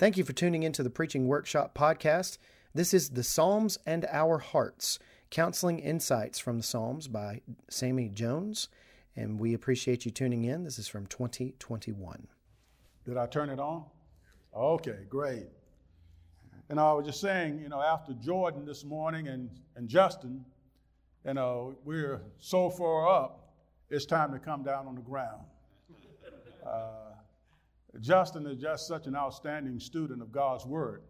Thank you for tuning into the Preaching Workshop podcast. This is The Psalms and Our Hearts Counseling Insights from the Psalms by Sammy Jones. And we appreciate you tuning in. This is from 2021. Did I turn it on? Okay, great. And I was just saying, you know, after Jordan this morning and, and Justin, you know, we're so far up, it's time to come down on the ground. Uh, Justin is just such an outstanding student of God's Word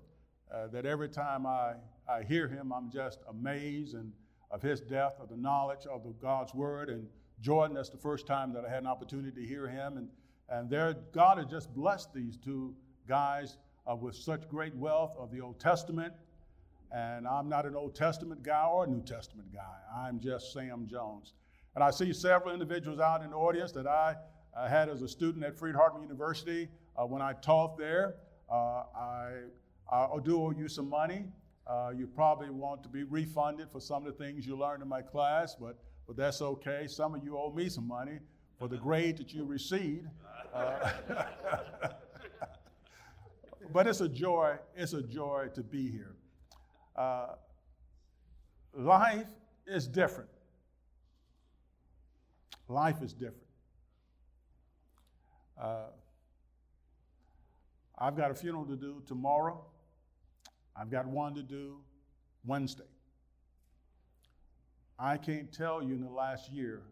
uh, that every time I, I hear him, I'm just amazed and of his depth of the knowledge of the God's Word. And Jordan, that's the first time that I had an opportunity to hear him. And, and there, God has just blessed these two guys uh, with such great wealth of the Old Testament. And I'm not an Old Testament guy or a New Testament guy. I'm just Sam Jones. And I see several individuals out in the audience that I I had as a student at Freed-Hardeman University. Uh, when I taught there, uh, I, I do owe you some money. Uh, you probably want to be refunded for some of the things you learned in my class, but, but that's okay. Some of you owe me some money for the grade that you received. Uh, but it's a joy, it's a joy to be here. Uh, life is different. Life is different. Uh, I've got a funeral to do tomorrow. I've got one to do Wednesday. I can't tell you in the last year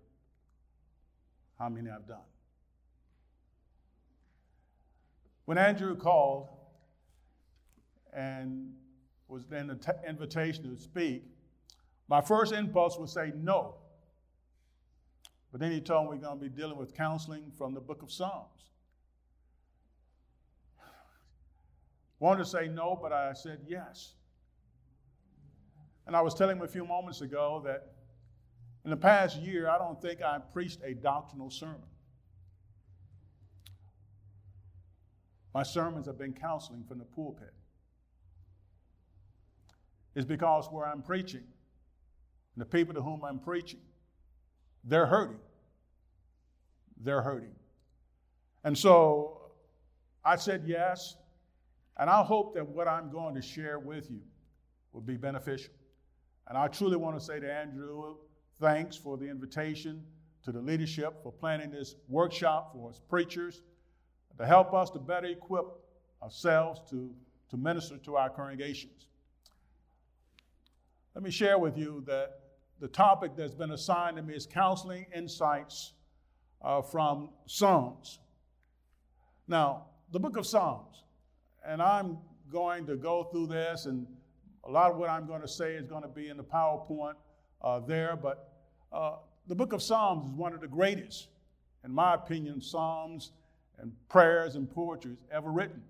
how many I've done. When Andrew called and was then an invitation to speak, my first impulse was say no. But then he told me we're going to be dealing with counseling from the book of Psalms. Wanted to say no, but I said yes. And I was telling him a few moments ago that in the past year, I don't think I preached a doctrinal sermon. My sermons have been counseling from the pulpit. It's because where I'm preaching, the people to whom I'm preaching, they're hurting. They're hurting. And so I said yes, and I hope that what I'm going to share with you will be beneficial. And I truly want to say to Andrew, thanks for the invitation to the leadership for planning this workshop for us preachers to help us to better equip ourselves to, to minister to our congregations. Let me share with you that the topic that's been assigned to me is counseling insights uh, from Psalms. Now, the book of Psalms, and I'm going to go through this, and a lot of what I'm going to say is going to be in the PowerPoint uh, there, but uh, the book of Psalms is one of the greatest, in my opinion, Psalms and prayers and poetry ever written.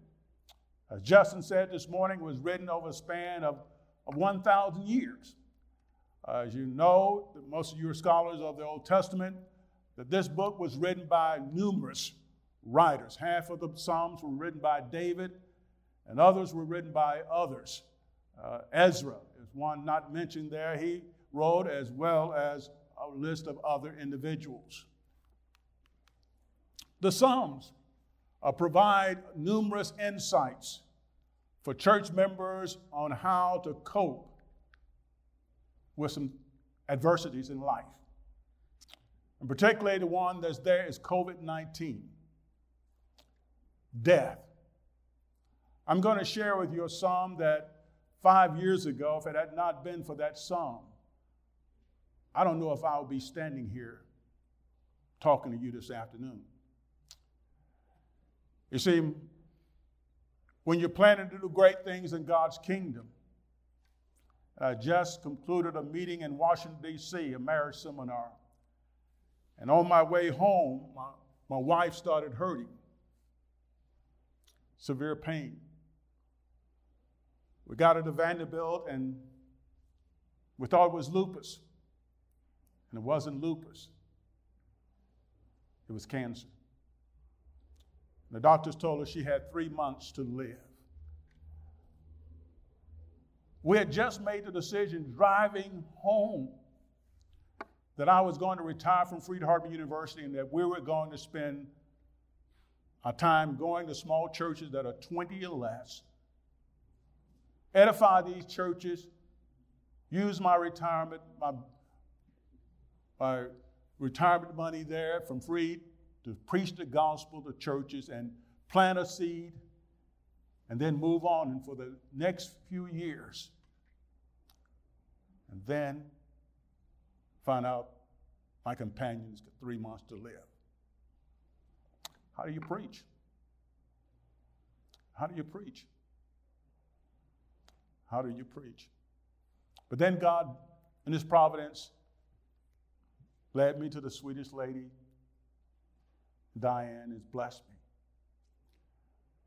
As Justin said this morning, was written over a span of, of 1,000 years. Uh, as you know, most of you are scholars of the Old Testament, that this book was written by numerous writers. Half of the Psalms were written by David, and others were written by others. Uh, Ezra is one not mentioned there. He wrote as well as a list of other individuals. The Psalms uh, provide numerous insights for church members on how to cope with some adversities in life. And particularly the one that's there is COVID 19, death. I'm going to share with you a psalm that five years ago, if it had not been for that psalm, I don't know if I would be standing here talking to you this afternoon. You see, when you're planning to do great things in God's kingdom, I just concluded a meeting in Washington, D.C., a marriage seminar. And on my way home, my, my wife started hurting, severe pain. We got her to Vanderbilt, and we thought it was lupus. And it wasn't lupus, it was cancer. And the doctors told her she had three months to live. We had just made the decision driving home that I was going to retire from Freed-Hardeman University and that we were going to spend our time going to small churches that are 20 or less, edify these churches, use my retirement, my, my retirement money there from Freed to preach the gospel to churches and plant a seed and then move on. And for the next few years and then find out my companion's got three months to live. How do you preach? How do you preach? How do you preach? But then God, in His providence, led me to the sweetest lady. Diane has blessed me.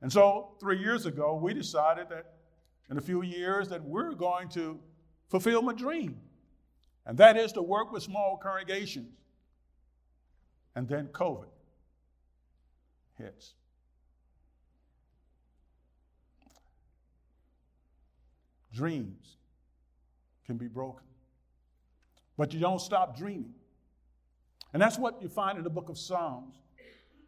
And so, three years ago, we decided that in a few years that we're going to fulfill my dream, and that is to work with small congregations. And then COVID hits. Dreams can be broken, but you don't stop dreaming. And that's what you find in the book of Psalms.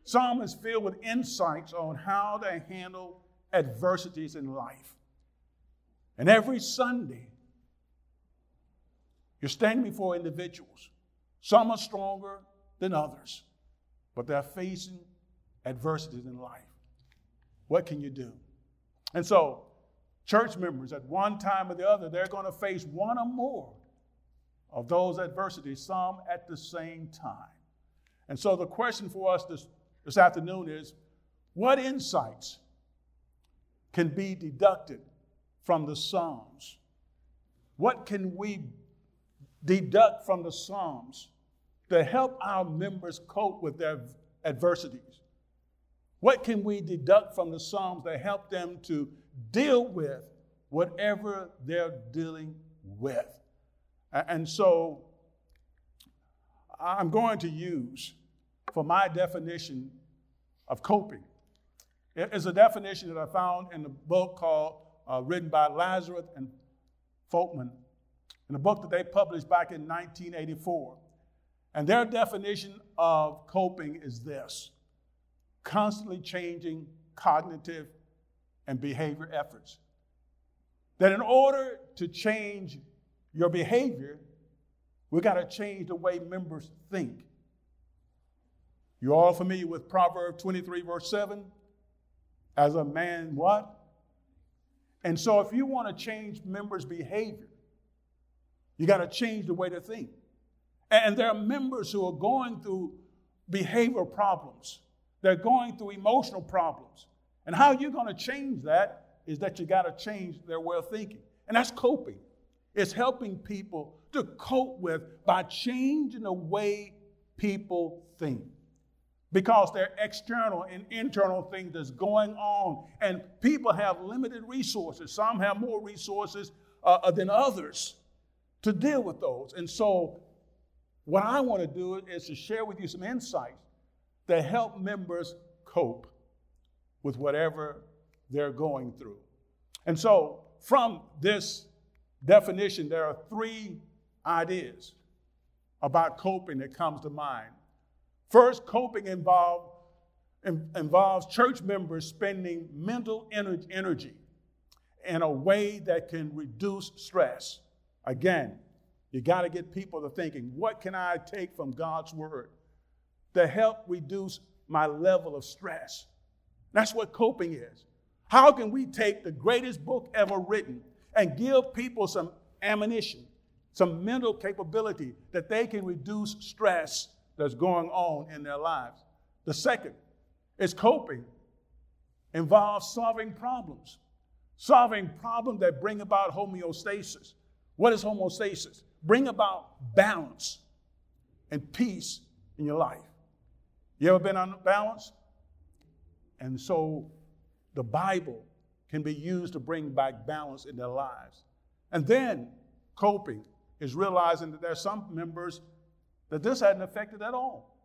Psalm is filled with insights on how to handle adversities in life. And every Sunday, you're standing before individuals. Some are stronger than others, but they're facing adversities in life. What can you do? And so, church members, at one time or the other, they're going to face one or more of those adversities, some at the same time. And so, the question for us this, this afternoon is what insights can be deducted from the Psalms? What can we deduct from the Psalms to help our members cope with their adversities? What can we deduct from the Psalms to help them to deal with whatever they're dealing with? And so I'm going to use for my definition of coping. It is a definition that I found in a book called, uh, written by Lazarus and Folkman, in a book that they published back in 1984. And their definition of coping is this constantly changing cognitive and behavior efforts. That in order to change your behavior, we got to change the way members think. You're all familiar with Proverbs 23, verse 7? As a man, what? And so, if you want to change members' behavior, you got to change the way they think. And there are members who are going through behavioral problems, they're going through emotional problems. And how you're going to change that is that you got to change their way of thinking. And that's coping. It's helping people to cope with by changing the way people think. Because there are external and internal things that's going on, and people have limited resources. Some have more resources uh, than others to deal with those. And so what I want to do is to share with you some insights that help members cope with whatever they're going through. And so, from this definition, there are three ideas about coping that comes to mind. First, coping involve, involves church members spending mental energy in a way that can reduce stress. Again, you got to get people to thinking, what can I take from God's word to help reduce my level of stress? That's what coping is. How can we take the greatest book ever written and give people some ammunition, some mental capability that they can reduce stress that's going on in their lives? The second is coping involves solving problems, solving problems that bring about homeostasis. What is homeostasis? bring about balance and peace in your life. You ever been unbalanced? And so the Bible can be used to bring back balance in their lives. And then coping is realizing that there are some members that this hadn't affected at all.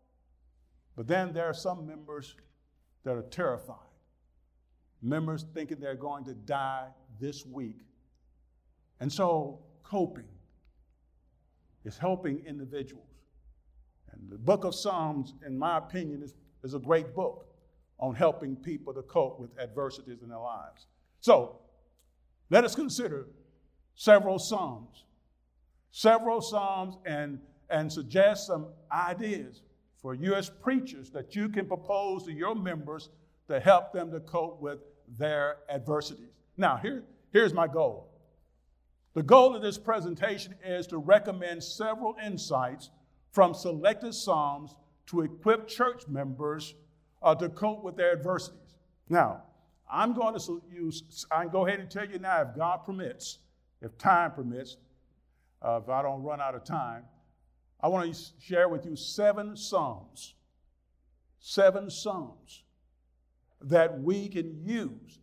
But then there are some members that are terrified. Members thinking they're going to die this week. And so coping is helping individuals. And the book of Psalms, in my opinion, is, is a great book. on helping people to cope with adversities in their lives. So, let us consider several Psalms, several Psalms, and, and suggest some ideas for you as preachers that you can propose to your members to help them to cope with their adversities. Now, here, here's my goal. The goal of this presentation is to recommend several insights from selected Psalms to equip church members uh, to cope with their adversities. Now, I'm going to use, I can go ahead and tell you now, if God permits, if time permits, uh, if I don't run out of time, I want to share with you seven Psalms, seven Psalms that we can use,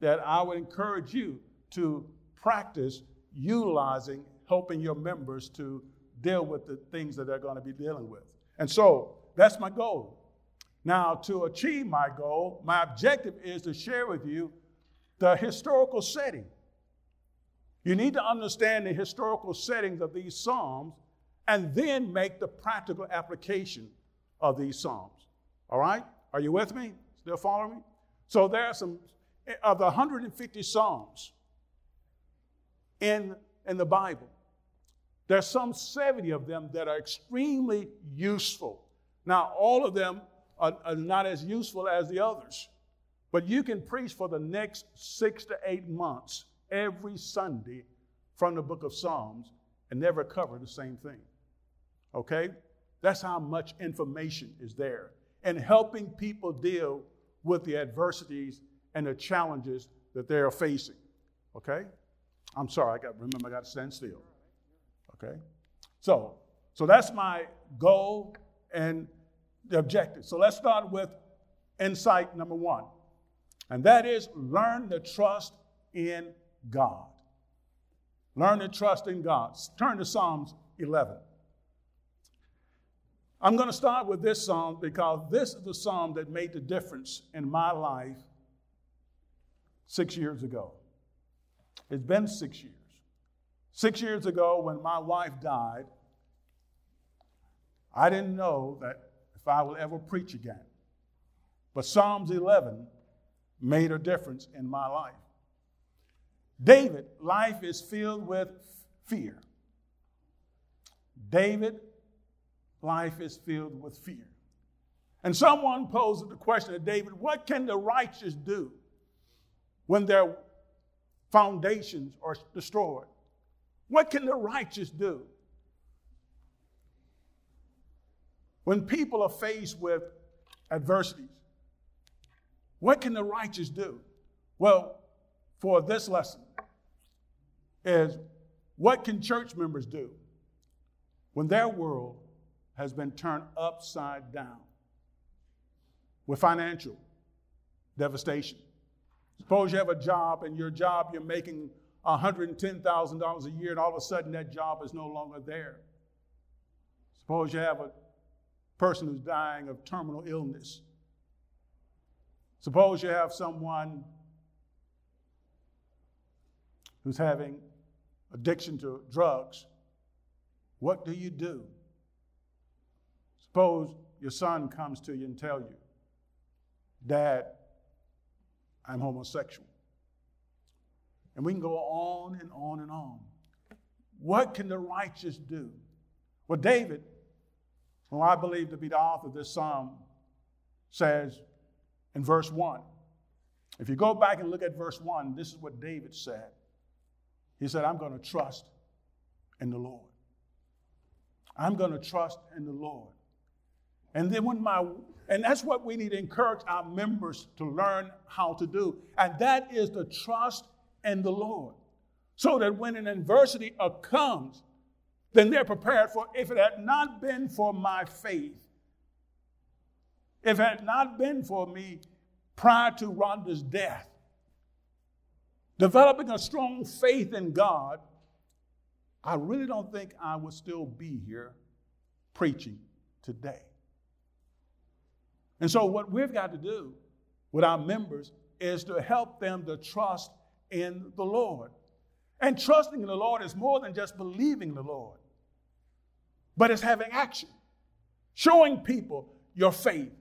that I would encourage you to practice utilizing, helping your members to deal with the things that they're going to be dealing with. And so that's my goal. Now, to achieve my goal, my objective is to share with you the historical setting. You need to understand the historical settings of these Psalms and then make the practical application of these Psalms. All right? Are you with me? Still following me? So there are some, eh, of the 150 Psalms in, in the Bible, there's some 70 of them that are extremely useful. Now, all of them are, are not as useful as the others, but you can preach for the next six to eight months every Sunday from the book of Psalms and never cover the same thing. Okay? That's how much information is there. And helping people deal with the adversities and the challenges that they are facing. Okay? I'm sorry, I got remember I got to stand still. Okay? So, so that's my goal and the objective. So let's start with insight number one. And that is learn to trust in God. Learn to trust in God. Turn to Psalms 11. I'm going to start with this psalm because this is the psalm that made the difference in my life six years ago. It's been six years. Six years ago, when my wife died, I didn't know that if I will ever preach again. But Psalms 11 made a difference in my life. David, life is filled with fear. David, life is filled with fear. And someone posed the question to David what can the righteous do when their foundations are destroyed? What can the righteous do? When people are faced with adversities, what can the righteous do? Well, for this lesson, is what can church members do when their world has been turned upside down with financial devastation? Suppose you have a job and your job you're making $110,000 a year and all of a sudden that job is no longer there. Suppose you have a person who's dying of terminal illness. Suppose you have someone who's having addiction to drugs, what do you do? Suppose your son comes to you and tell you, Dad, I'm homosexual. And we can go on and on and on. What can the righteous do? Well, David, who I believe to be the author of this psalm, says in verse 1. If you go back and look at verse 1, this is what David said. He said, I'm going to trust in the Lord. I'm going to trust in the Lord. And then when my, and that's what we need to encourage our members to learn how to do. And that is the trust in the Lord. So that when an adversity comes, then they're prepared for if it had not been for my faith, if it had not been for me prior to Rhonda's death, developing a strong faith in God, I really don't think I would still be here preaching today. And so, what we've got to do with our members is to help them to trust in the Lord. And trusting in the Lord is more than just believing the Lord, but it's having action, showing people your faith,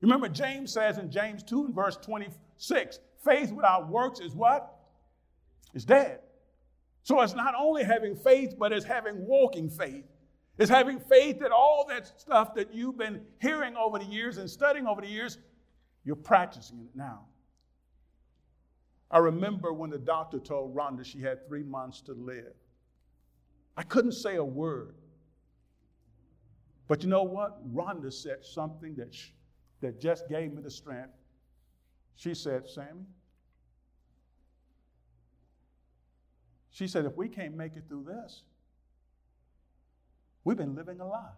Remember, James says in James 2 and verse 26 faith without works is what? Is dead. So it's not only having faith, but it's having walking faith. It's having faith that all that stuff that you've been hearing over the years and studying over the years, you're practicing it now. I remember when the doctor told Rhonda she had three months to live. I couldn't say a word. But you know what? Rhonda said something that, sh- that just gave me the strength. She said, Sammy, she said, if we can't make it through this, we've been living a lie.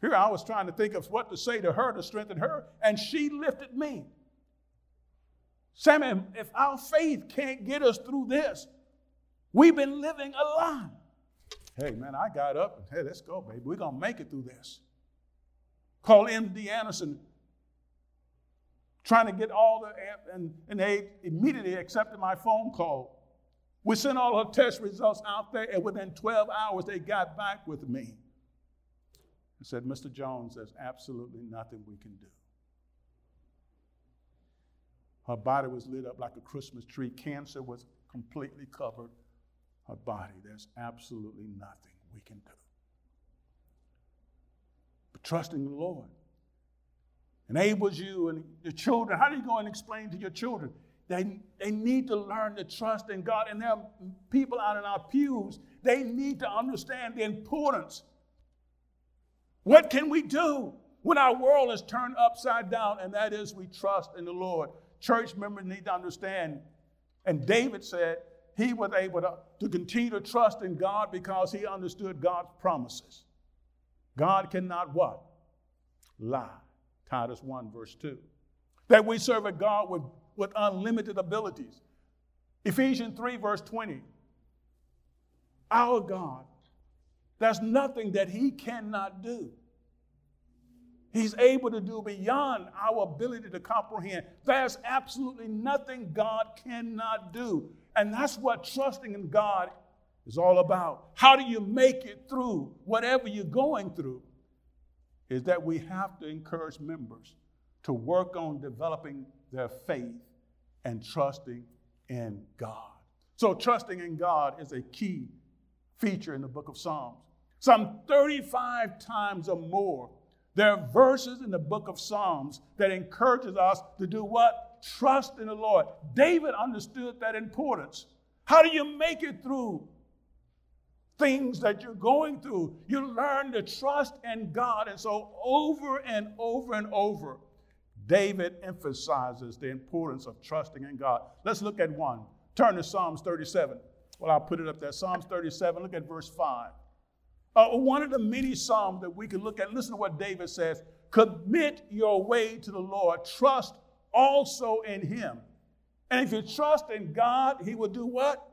Here I was trying to think of what to say to her to strengthen her, and she lifted me. Sammy, if our faith can't get us through this, we've been living a lie. Hey, man, I got up and, hey, let's go, baby. We're going to make it through this. Call MD Anderson, trying to get all the, and, and they immediately accepted my phone call. We sent all her test results out there, and within 12 hours, they got back with me and said, Mr. Jones, there's absolutely nothing we can do. Her body was lit up like a Christmas tree. Cancer was completely covered her body. There's absolutely nothing we can do. But trusting the Lord enables you and your children. How do you go and explain to your children? They, they need to learn to trust in God. And there are people out in our pews, they need to understand the importance. What can we do when our world is turned upside down? And that is, we trust in the Lord church members need to understand. And David said he was able to, to continue to trust in God because he understood God's promises. God cannot what? Lie. Titus 1, verse 2. That we serve a God with, with unlimited abilities. Ephesians 3, verse 20. Our God, there's nothing that he cannot do. He's able to do beyond our ability to comprehend. There's absolutely nothing God cannot do. And that's what trusting in God is all about. How do you make it through whatever you're going through? Is that we have to encourage members to work on developing their faith and trusting in God. So, trusting in God is a key feature in the book of Psalms. Some 35 times or more there are verses in the book of Psalms that encourages us to do what? Trust in the Lord. David understood that importance. How do you make it through things that you're going through? You learn to trust in God. And so over and over and over, David emphasizes the importance of trusting in God. Let's look at one. Turn to Psalms 37. Well, I'll put it up there. Psalms 37, look at verse 5. Uh, one of the many psalms that we can look at, listen to what David says commit your way to the Lord, trust also in him. And if you trust in God, he will do what?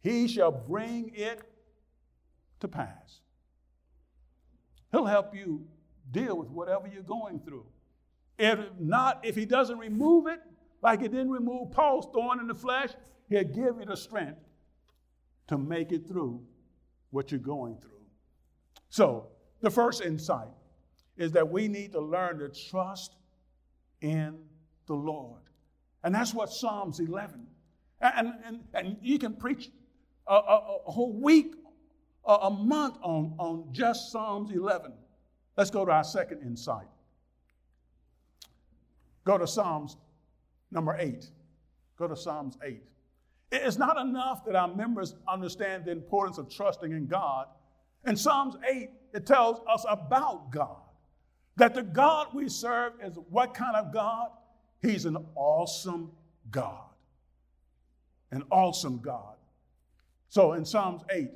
He shall bring it to pass. He'll help you deal with whatever you're going through. If not, if he doesn't remove it, like he didn't remove Paul's thorn in the flesh, he'll give you the strength to make it through what you're going through. So, the first insight is that we need to learn to trust in the Lord. And that's what Psalms 11. And, and, and you can preach a, a, a whole week, a, a month on, on just Psalms 11. Let's go to our second insight. Go to Psalms number 8. Go to Psalms 8. It's not enough that our members understand the importance of trusting in God in Psalms 8, it tells us about God. That the God we serve is what kind of God? He's an awesome God. An awesome God. So in Psalms 8,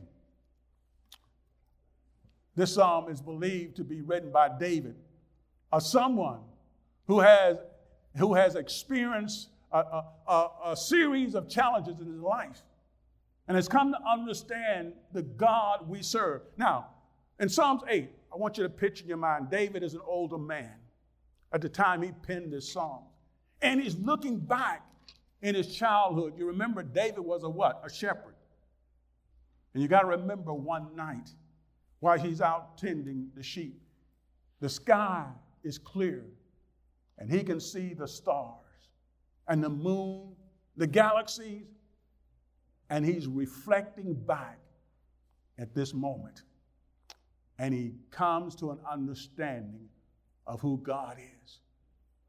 this psalm is believed to be written by David, a someone who has, who has experienced a, a, a, series of challenges in his life and has come to understand the God we serve. Now, in Psalms 8, I want you to picture in your mind David is an older man at the time he penned this psalm. And he's looking back in his childhood. You remember David was a what? A shepherd. And you got to remember one night while he's out tending the sheep, the sky is clear and he can see the stars and the moon, the galaxies, and he's reflecting back at this moment. And he comes to an understanding of who God is.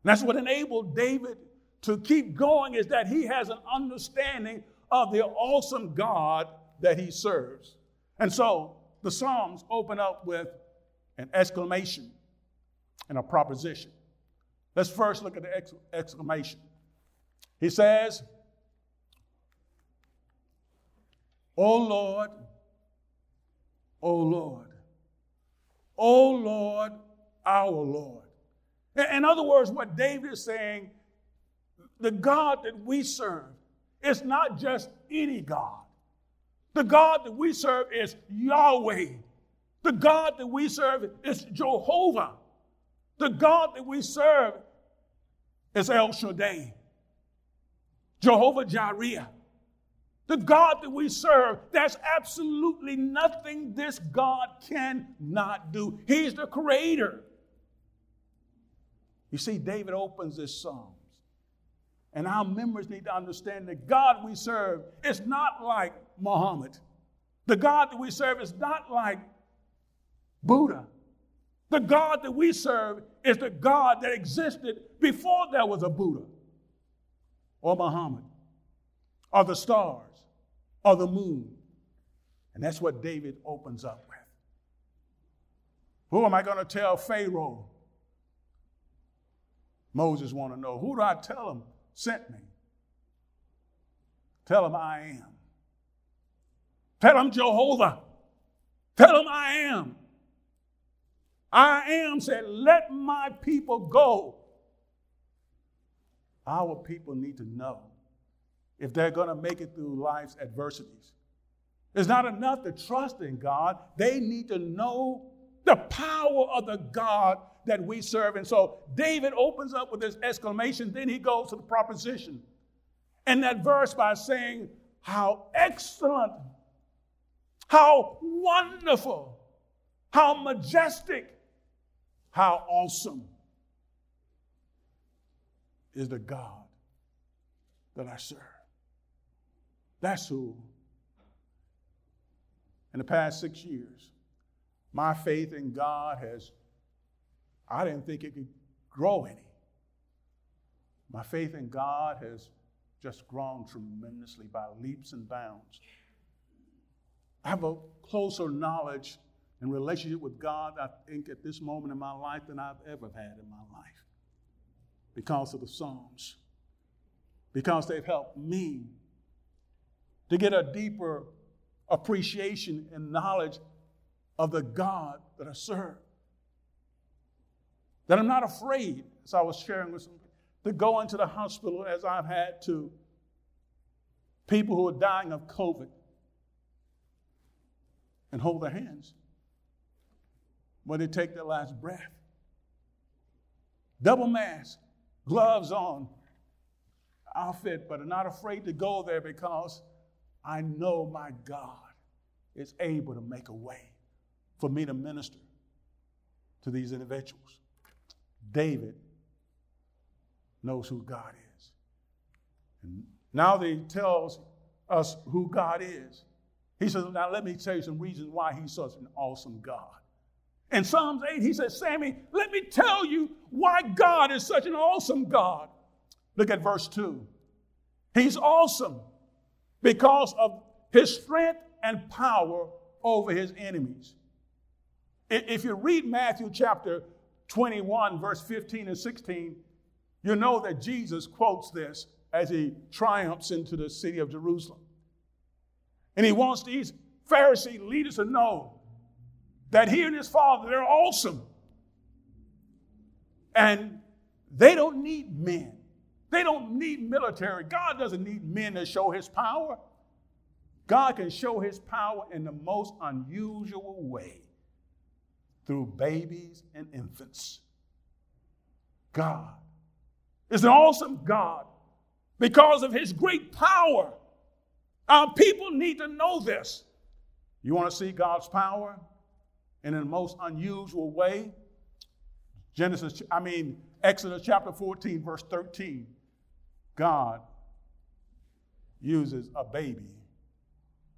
And that's what enabled David to keep going is that he has an understanding of the awesome God that he serves. And so the Psalms open up with an exclamation and a proposition. Let's first look at the exclamation. He says, O Lord, O Lord, O Lord, our Lord. In other words, what David is saying, the God that we serve is not just any God. The God that we serve is Yahweh. The God that we serve is Jehovah. The God that we serve is El Shaddai, Jehovah Jireh. The God that we serve, there's absolutely nothing this God cannot do. He's the creator. You see, David opens this Psalms, and our members need to understand that God we serve is not like Muhammad. The God that we serve is not like Buddha. The God that we serve is the God that existed before there was a Buddha or Muhammad or the stars or the moon. And that's what David opens up with. Who am I going to tell Pharaoh? Moses want to know. Who do I tell him sent me? Tell him I am. Tell him Jehovah. Tell him I am. I am said, Let my people go. Our people need to know if they're going to make it through life's adversities. It's not enough to trust in God, they need to know the power of the God that we serve. And so David opens up with this exclamation, then he goes to the proposition. And that verse by saying, How excellent, how wonderful, how majestic how awesome is the God that I serve? That's who, in the past six years, my faith in God has, I didn't think it could grow any. My faith in God has just grown tremendously by leaps and bounds. I have a closer knowledge and relationship with God, I think, at this moment in my life than I've ever had in my life because of the Psalms, because they've helped me to get a deeper appreciation and knowledge of the God that I serve. That I'm not afraid, as I was sharing with some, to go into the hospital as I've had to people who are dying of COVID and hold their hands when they take their last breath. Double mask, gloves on, outfit, but are not afraid to go there because I know my God is able to make a way for me to minister to these individuals. David knows who God is. And now that he tells us who God is, he says, Now let me tell you some reasons why he's such an awesome God. In Psalms 8, he says, Sammy, let me tell you why God is such an awesome God. Look at verse 2. He's awesome because of his strength and power over his enemies. If you read Matthew chapter 21, verse 15 and 16, you know that Jesus quotes this as he triumphs into the city of Jerusalem. And he wants these Pharisee leaders to know that he and his father, they're awesome. And they don't need men. They don't need military. God doesn't need men to show his power. God can show his power in the most unusual way through babies and infants. God is an awesome God because of his great power. Our people need to know this. You want to see God's power? In the most unusual way, Genesis, I mean, Exodus chapter 14, verse 13, God uses a baby,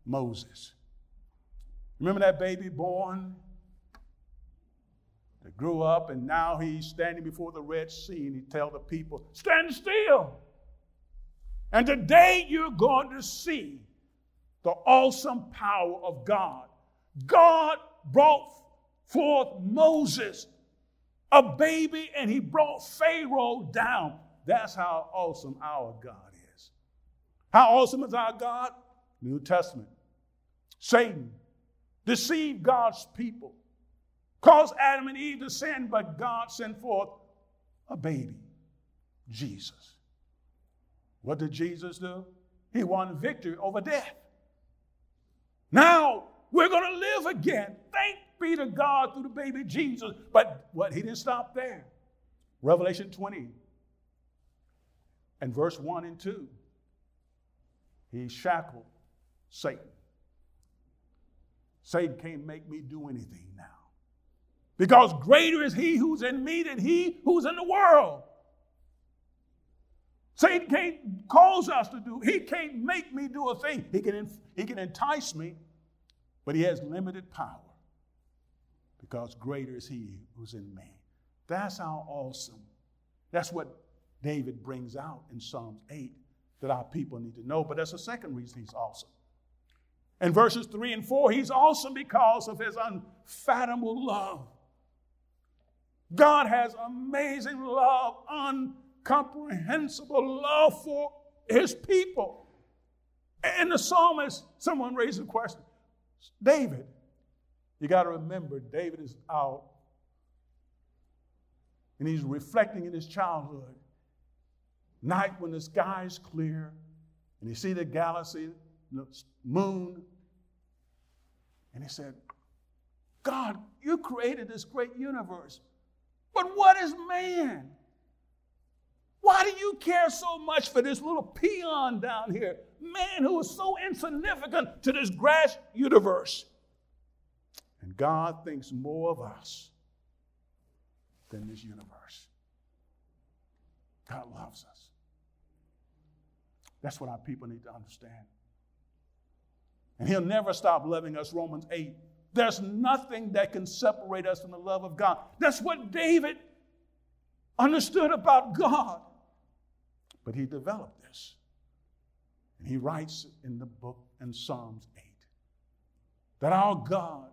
Moses. Remember that baby born that grew up and now he's standing before the Red Sea and he tell the people, stand still. And today you're going to see the awesome power of God. God brought forth Moses, a baby, and he brought Pharaoh down. That's how awesome our God is. How awesome is our God? New Testament. Satan deceived God's people, caused Adam and Eve to sin, but God sent forth a baby, Jesus. What did Jesus do? He won victory over death. Now we're going to live again. Thank be to God through the baby Jesus. But what? He didn't stop there. Revelation 20 and verse 1 and 2. He shackled Satan. Satan can't make me do anything now. Because greater is he who's in me than he who's in the world. Satan can't cause us to do, he can't make me do a thing. He can, he can entice me, but he has limited power because greater is he who's in me. That's how awesome. That's what David brings out in Psalms 8 that our people need to know. But that's the second reason he's awesome. In verses 3 and 4, he's awesome because of his unfathomable love. God has amazing love, uncomprehensible love for his people. And the psalmist, someone raised a question David, you got to remember, David is out and he's reflecting in his childhood. Night when the sky is clear and you see the galaxy, the moon, and he said, God, you created this great universe, but what is man? Why do you care so much for this little peon down here? Man who is so insignificant to this grass universe. And God thinks more of us than this universe. God loves us. That's what our people need to understand. And He'll never stop loving us, Romans 8. There's nothing that can separate us from the love of God. That's what David understood about God. But he developed this. And he writes in the book in Psalms 8 that our God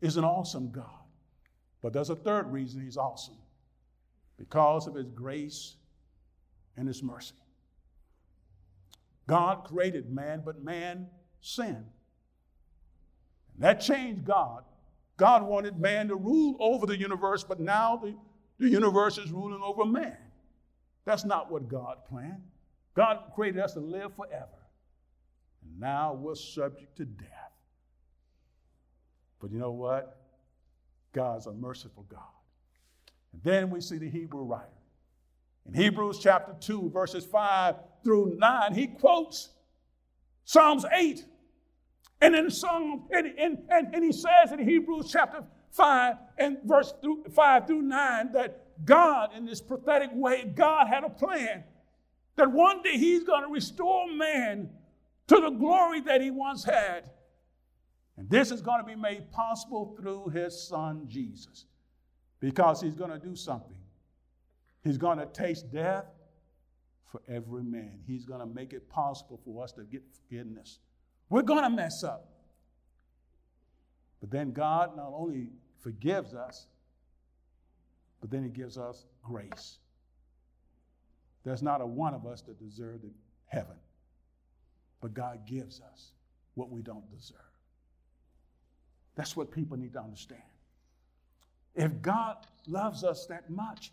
is an awesome God. But there's a third reason he's awesome because of his grace and his mercy. God created man, but man sinned. And that changed God. God wanted man to rule over the universe, but now the, the universe is ruling over man. That's not what God planned. God created us to live forever. And now we're subject to death. But you know what? God's a merciful God. And then we see the Hebrew writer. In Hebrews chapter 2, verses 5 through 9, he quotes Psalms 8. And in Psalm, and, and, and, and he says in Hebrews chapter 5 and verse through, 5 through 9 that God, in this prophetic way, God had a plan that one day he's going to restore man to the glory that he once had. And this is going to be made possible through his son Jesus because he's going to do something. He's going to taste death for every man. He's going to make it possible for us to get forgiveness. We're going to mess up. But then God not only forgives us, but then he gives us grace. There's not a one of us that deserves heaven, but God gives us what we don't deserve. That's what people need to understand. If God loves us that much,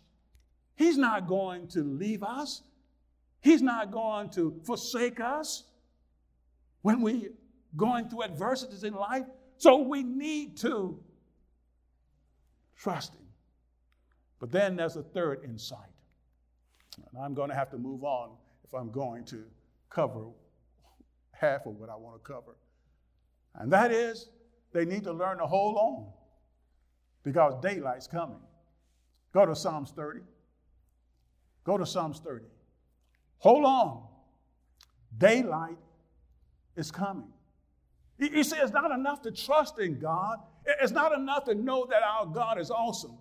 He's not going to leave us. He's not going to forsake us when we're going through adversities in life. So we need to trust Him. But then there's a third insight. And I'm going to have to move on if I'm going to cover half of what I want to cover. And that is they need to learn to hold on because daylight's coming. Go to Psalms 30. Go to Psalms 30. Hold on. Daylight is coming. You see, it's not enough to trust in God. It's not enough to know that our God is awesome.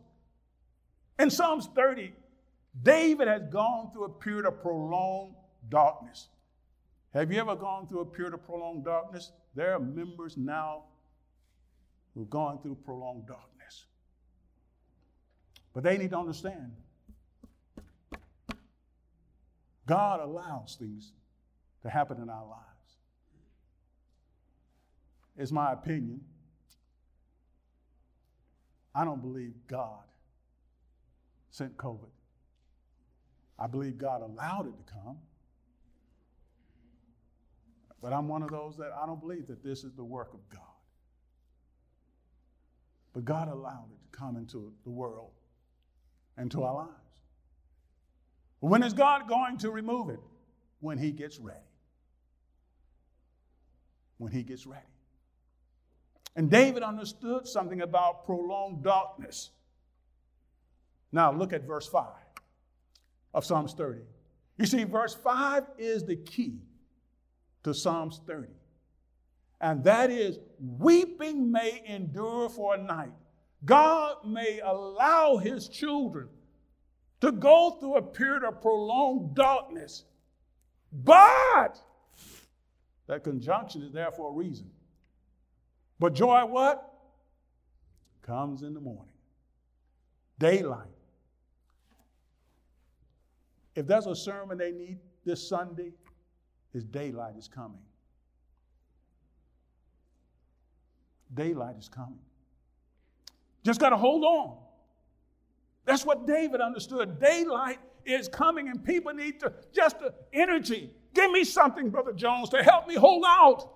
In Psalms 30, David has gone through a period of prolonged darkness. Have you ever gone through a period of prolonged darkness? There are members now who've gone through prolonged darkness. But they need to understand God allows things to happen in our lives. It's my opinion. I don't believe God sent COVID. I believe God allowed it to come. But I'm one of those that I don't believe that this is the work of God. But God allowed it to come into the world and to our lives. When is God going to remove it? When He gets ready. When He gets ready. And David understood something about prolonged darkness. Now look at verse 5 of Psalms 30. You see, verse 5 is the key to Psalms 30. And that is weeping may endure for a night. God may allow his children to go through a period of prolonged darkness, but that conjunction is there for a reason. But joy, what? Comes in the morning. Daylight. If that's a sermon they need this Sunday, is daylight is coming. Daylight is coming. Just got to hold on. That's what David understood. Daylight is coming, and people need to just the energy. Give me something, Brother Jones, to help me hold out.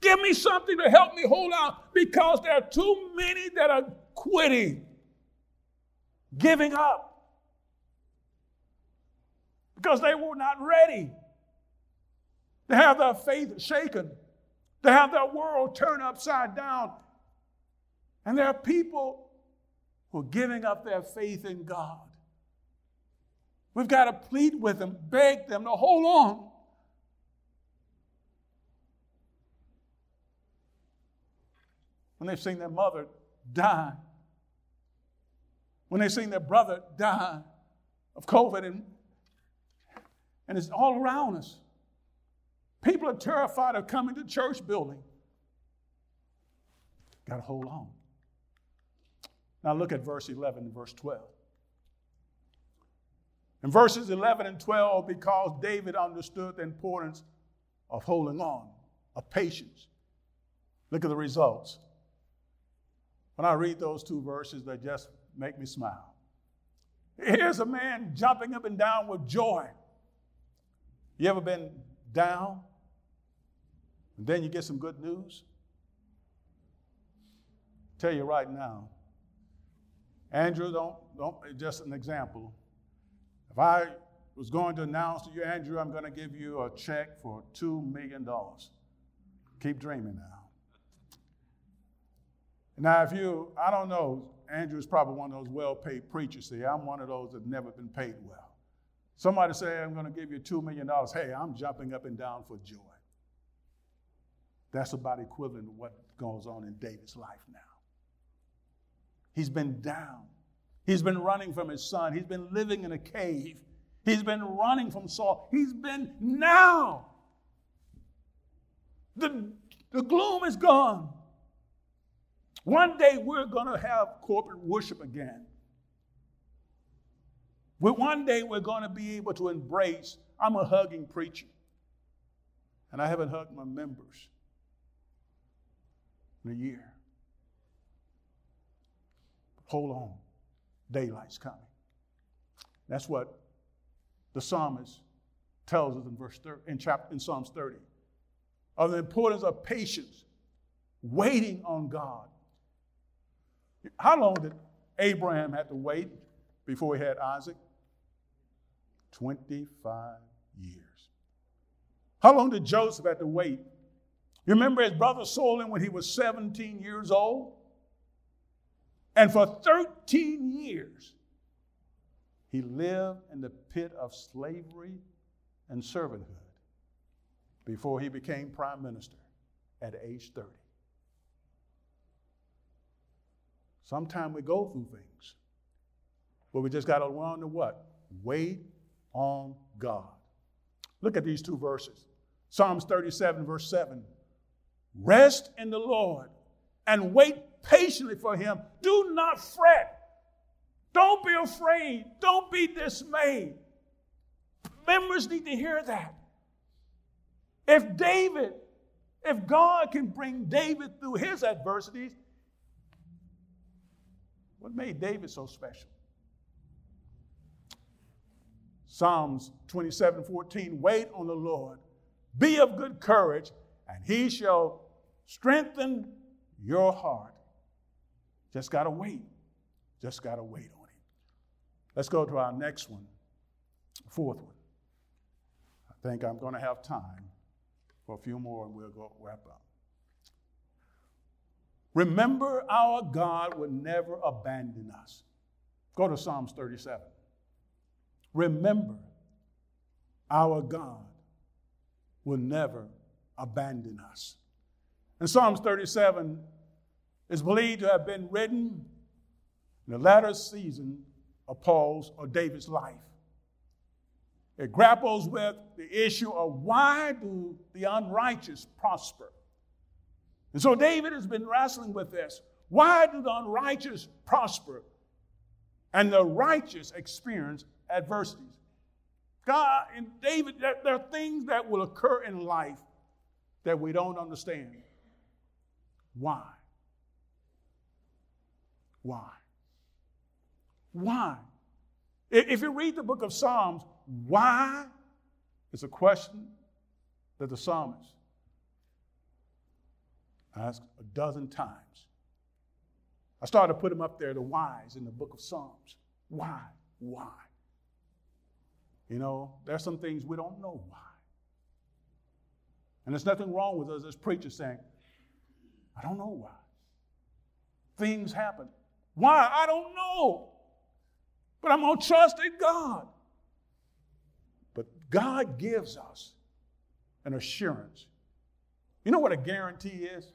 Give me something to help me hold out because there are too many that are quitting, giving up because they were not ready to have their faith shaken, to have their world turned upside down. And there are people who are giving up their faith in God. We've got to plead with them, beg them to hold on. When they've seen their mother die, when they've seen their brother die of COVID, and, and it's all around us. People are terrified of coming to church building. Got to hold on. Now look at verse 11 and verse 12. In verses 11 and 12, because David understood the importance of holding on, of patience, look at the results. When I read those two verses, they just make me smile. Here's a man jumping up and down with joy. You ever been down and then you get some good news. tell you right now, Andrew, don't, don't, just an example. If I was going to announce to you, Andrew, I'm going to give you a check for $2 million. Keep dreaming now. Now, if you, I don't know, Andrew is probably one of those well paid preachers. See, I'm one of those that never been paid well. Somebody say, I'm going to give you $2 million. Hey, I'm jumping up and down for joy. That's about equivalent to what goes on in David's life now. He's been down. He's been running from his son. He's been living in a cave. He's been running from Saul. He's been now. The, the gloom is gone. One day we're going to have corporate worship again. But one day we're going to be able to embrace. I'm a hugging preacher, and I haven't hugged my members in a year. Hold on. Daylight's coming. That's what the psalmist tells us in verse 30, in chapter in Psalms 30 of the importance of patience, waiting on God. How long did Abraham have to wait before he had Isaac? 25 years. How long did Joseph have to wait you remember his brother sold him when he was 17 years old? And for 13 years, He lived in the pit of slavery and servanthood before he became prime minister at age 30. Sometimes we go through things, but we just got to learn to what? Wait on God. Look at these two verses Psalms 37, verse 7. Rest in the Lord and wait patiently for him. Do not fret. Don't be afraid. Don't be dismayed. Members need to hear that. If David, if God can bring David through his adversities, what made David so special? Psalms 27 14, wait on the Lord, be of good courage, and he shall strengthen your heart. Just got to wait. Just got to wait on him. Let's go to our next one, fourth one. I think I'm going to have time for a few more and we'll go wrap up. Remember, our God would never abandon us. Go to Psalms 37. Remember, our God will never abandon us. And Psalms 37 is believed to have been written in the latter season of Paul's or David's life. It grapples with the issue of why do the unrighteous prosper? And so David has been wrestling with this. Why do the unrighteous prosper and the righteous experience adversities? God and David, there, there are things that will occur in life that we don't understand. Why? Why? Why? If you read the book of Psalms, why is a question that the psalmist asked a dozen times. I started to put them up there, the whys in the book of Psalms. Why? Why? You know, there's some things we don't know why. And there's nothing wrong with us as preachers saying, I don't know why. Things happen. Why? I don't know. But I'm going to trust in God. But God gives us an assurance. You know what a guarantee is?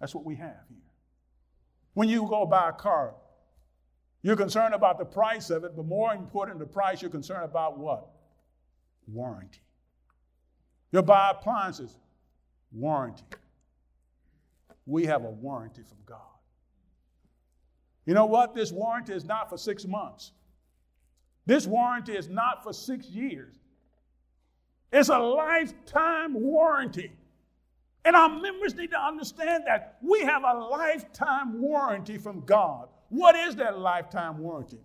That's what we have here. When you go buy a car, you're concerned about the price of it, but more important the price, you're concerned about what? Warranty. You'll buy appliances, warranty. We have a warranty from God. You know what? This warranty is not for six months. This warranty is not for six years. It's a lifetime warranty. And our members need to understand that we have a lifetime warranty from God. What is that lifetime warranty?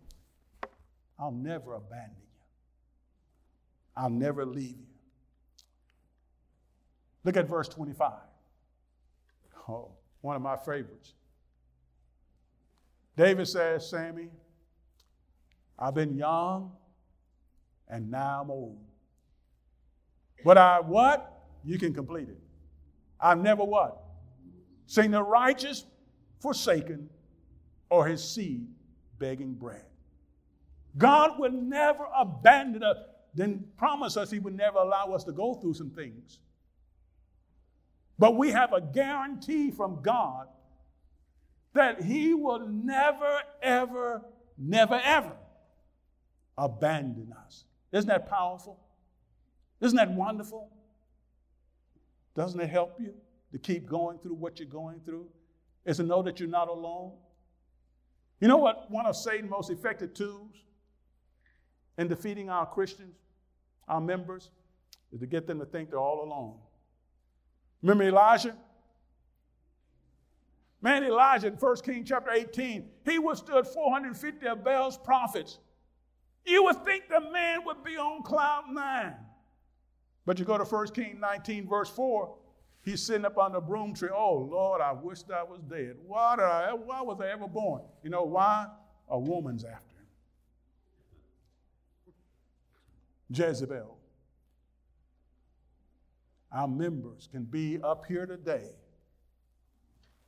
I'll never abandon you, I'll never leave you. Look at verse 25. Oh, one of my favorites. David says, Sammy, I've been young and now I'm old. But I what? You can complete it. I've never what? Seen the righteous forsaken or his seed begging bread. God will never abandon us, then promise us he would never allow us to go through some things. But we have a guarantee from God that he will never, ever, never, ever abandon us. Isn't that powerful? Isn't that wonderful? Doesn't it help you to keep going through what you're going through? Is to know that you're not alone? You know what one of Satan's most effective tools in defeating our Christians, our members, is to get them to think they're all alone. Remember Elijah? Man, Elijah in 1 King chapter 18, he withstood 450 of Baal's prophets. You would think the man would be on cloud nine. But you go to 1 King 19, verse 4, he's sitting up on the broom tree. Oh, Lord, I wish I was dead. Why, did I, why was I ever born? You know why? A woman's after him. Jezebel. Our members can be up here today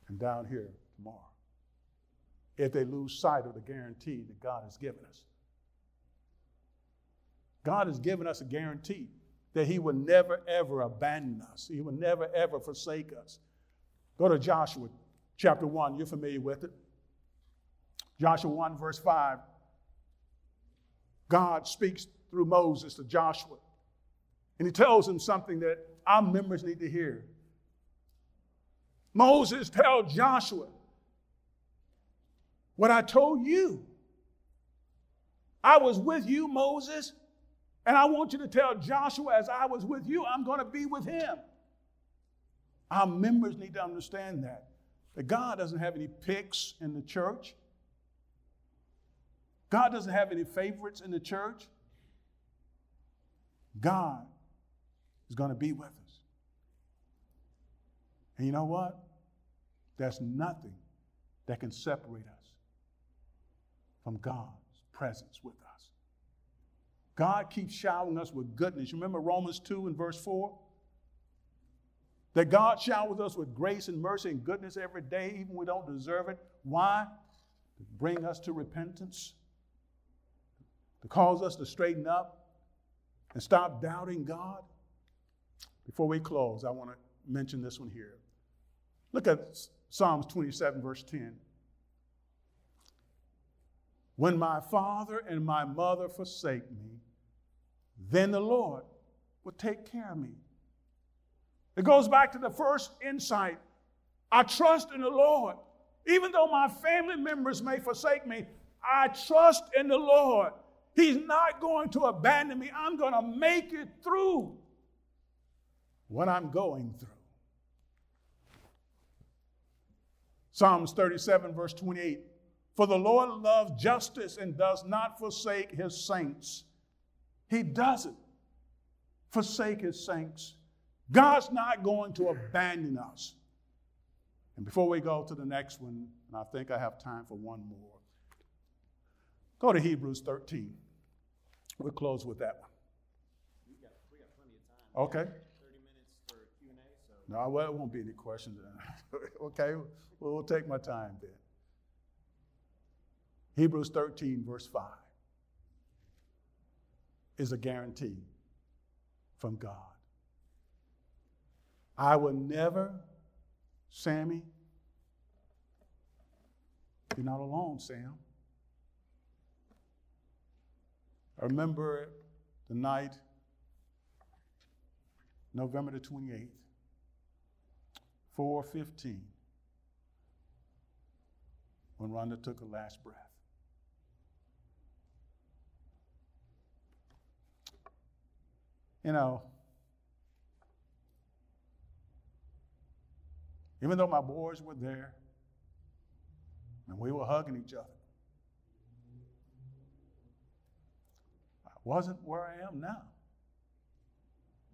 and down here tomorrow if they lose sight of the guarantee that God has given us God has given us a guarantee that He will never, ever abandon us. He will never, ever forsake us. Go to Joshua chapter 1. You're familiar with it. Joshua 1, verse 5. God speaks through Moses to Joshua, and He tells him something that our members need to hear. Moses tells Joshua, What I told you. I was with you, Moses, and I want you to tell Joshua, as I was with you, I'm going to be with him. Our members need to understand that. That God doesn't have any picks in the church. God doesn't have any favorites in the church. God is going to be with us. And you know what? There's nothing that can separate us from God's presence with us. God keeps showering us with goodness. You remember Romans 2 and verse 4? That God showers us with grace and mercy and goodness every day, even when we don't deserve it. Why? To bring us to repentance, to cause us to straighten up and stop doubting God. Before we close, I want to mention this one here. Look at Psalms 27, verse 10. When my father and my mother forsake me, then the Lord will take care of me. It goes back to the first insight. I trust in the Lord. Even though my family members may forsake me, I trust in the Lord. He's not going to abandon me. I'm going to make it through what I'm going through. Psalms 37, verse 28. For the Lord loves justice and does not forsake his saints. He doesn't forsake his saints. God's not going to abandon us. And before we go to the next one, and I think I have time for one more, go to Hebrews 13. We'll close with that one. We got, plenty of time. Okay. 30 minutes for Q&A, so. No, well, it won't be any questions. okay, well, we'll take my time then. Hebrews 13, verse 5 is a guarantee from God. I will never, Sammy, you're not alone, Sam. I remember the night, November the 28th, 415, when Rhonda took her last breath. You know, even though my boys were there and we were hugging each other, I wasn't where I am now.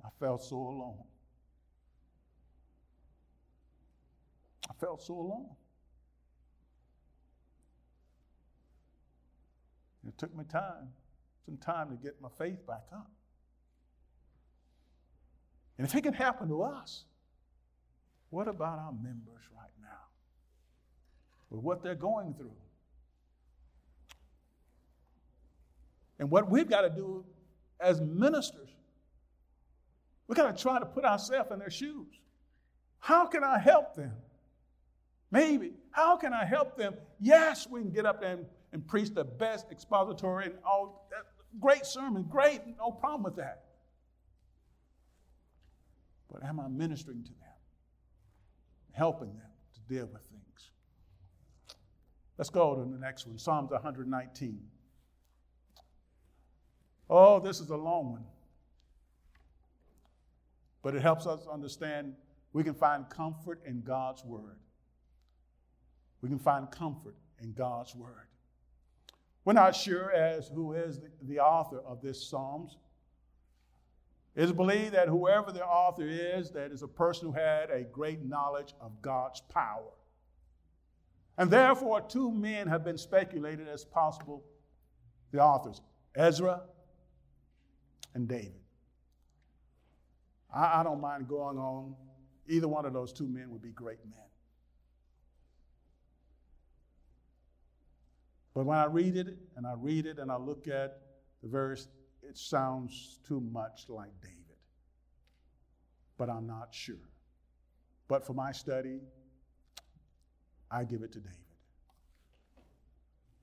I felt so alone. I felt so alone. It took me time, some time to get my faith back up. And if it can happen to us, what about our members right now? With what they're going through? And what we've got to do as ministers, we've got to try to put ourselves in their shoes. How can I help them? Maybe. How can I help them? Yes, we can get up there and, and preach the best expository and all. Great sermon, great, no problem with that. But am I ministering to them? Helping them to deal with things. Let's go to the next one Psalms 119. Oh, this is a long one. But it helps us understand we can find comfort in God's Word. We can find comfort in God's Word. We're not sure as who is the, the author of this Psalms. It is believed that whoever the author is, that is a person who had a great knowledge of God's power. And therefore, two men have been speculated as possible the authors Ezra and David. I, I don't mind going on. Either one of those two men would be great men. But when I read it and I read it and I look at the various it sounds too much like David. But I'm not sure. But for my study, I give it to David.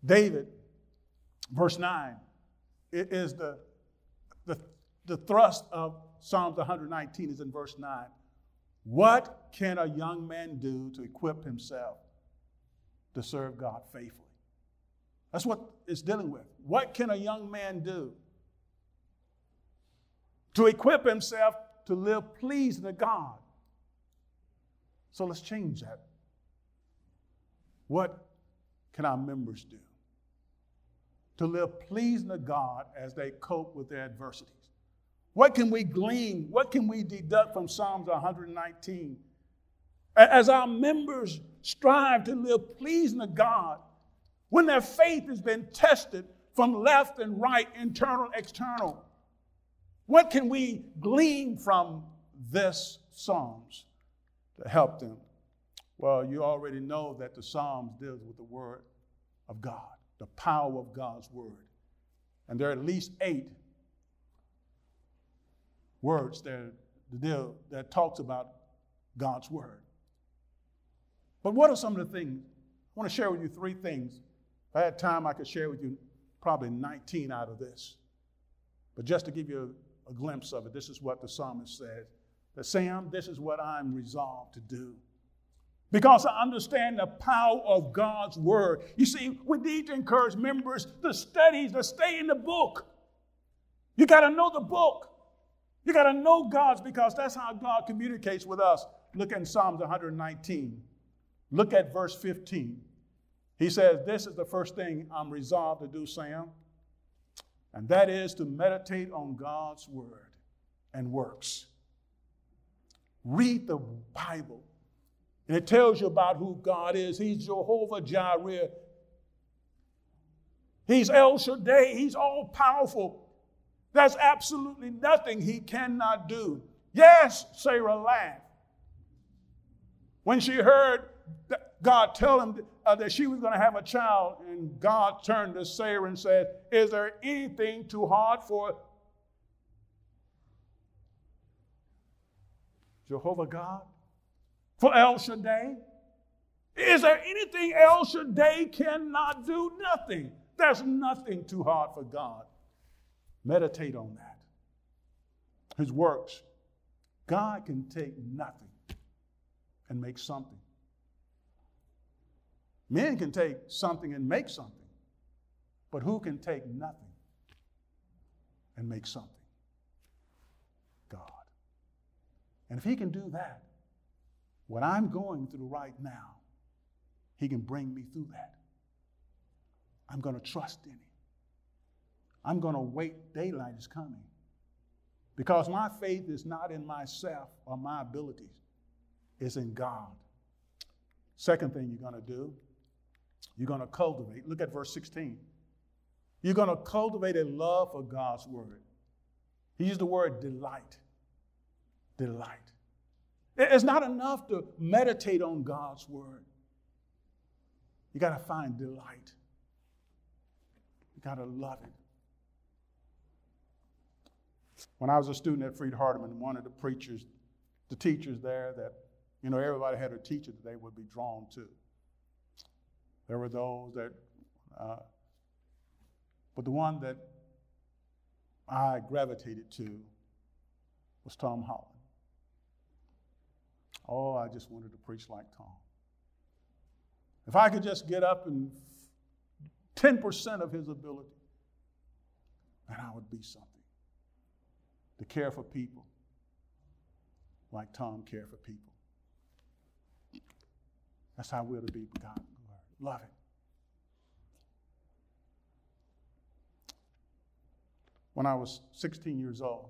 David, verse 9, it is the, the, the thrust of Psalms 119 is in verse 9. What can a young man do to equip himself to serve God faithfully? That's what it's dealing with. What can a young man do to equip himself to live pleasing to God? So let's change that. What can our members do to live pleasing to God as they cope with their adversities? What can we glean? What can we deduct from Psalms 119? As our members strive to live pleasing to God, when their faith has been tested from left and right, internal, external, what can we glean from this Psalms to help them? Well, you already know that the Psalms deals with the Word of God, the power of God's Word. And there are at least eight words deal, that talks about God's Word. But what are some of the things? I want to share with you three things. If I had time, I could share with you probably 19 out of this. But just to give you a, glimpse of it, this is what the psalmist says. That Sam, this is what I'm resolved to do because I understand the power of God's word. You see, we need to encourage members to study, to stay in the book. You got to know the book. You got to know God's because that's how God communicates with us. Look at Psalms 119. Look at verse 15. He says, This is the first thing I'm resolved to do, Sam, and that is to meditate on God's word and works. Read the Bible and it tells you about who God is. He's Jehovah Jireh. He's El Shaddai. He's all powerful. There's absolutely nothing he cannot do. Yes, Sarah laughed. When she heard God tell him uh, that she was going to have a child, and God turned to Sarah and said, Is there anything too hard for Jehovah God? for El Shaddai? Is there anything El Shaddai cannot do? Nothing. There's nothing too hard for God. Meditate on that. His works. God can take nothing and make something. Men can take something and make something, but who can take nothing and make something? God. And if He can do that, what I'm going through right now, He can bring me through that. I'm going to trust in Him. I'm going to wait. Daylight is coming. Because my faith is not in myself or my abilities, it's in God. Second thing you're going to do, you're going to cultivate. Look at verse 16. You're going to cultivate a love for God's word. He used the word delight. Delight. It's not enough to meditate on God's word. You got to find delight. You got to love it. When I was a student at Freed Hardeman, one of the preachers, the teachers there that, you know, everybody had a teacher that they would be drawn to. There were those that, uh, but the one that I gravitated to was Tom Holland. Oh, I just wanted to preach like Tom. If I could just get up and 10% of his ability, then I would be something. To care for people like Tom cared for people. That's how we're to be God. Love it. When I was 16 years old,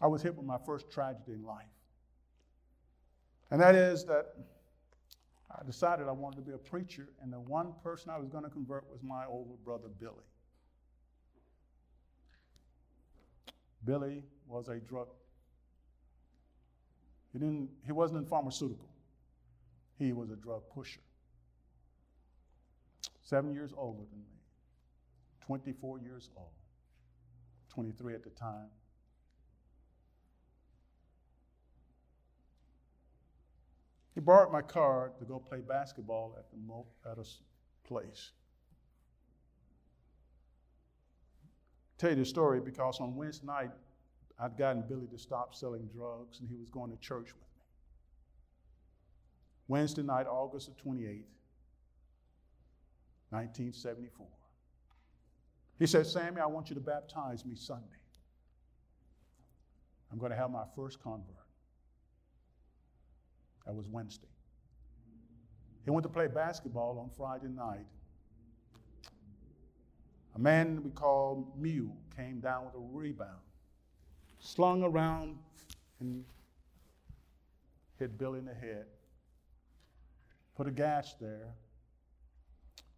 I was hit with my first tragedy in life. And that is that I decided I wanted to be a preacher, and the one person I was going to convert was my older brother, Billy. Billy was a drug. He, didn't, he wasn't in pharmaceutical. He was a drug pusher. Seven years older than me, 24 years old. 23 at the time. He borrowed my car to go play basketball at, the mo- at a place. Tell you the story because on Wednesday night, I'd gotten Billy to stop selling drugs and he was going to church with me. Wednesday night, August the 28th, 1974. He said, Sammy, I want you to baptize me Sunday. I'm going to have my first convert. That was Wednesday. He went to play basketball on Friday night. A man we call Mule came down with a rebound, slung around and hit Billy in the head. Put a gash there.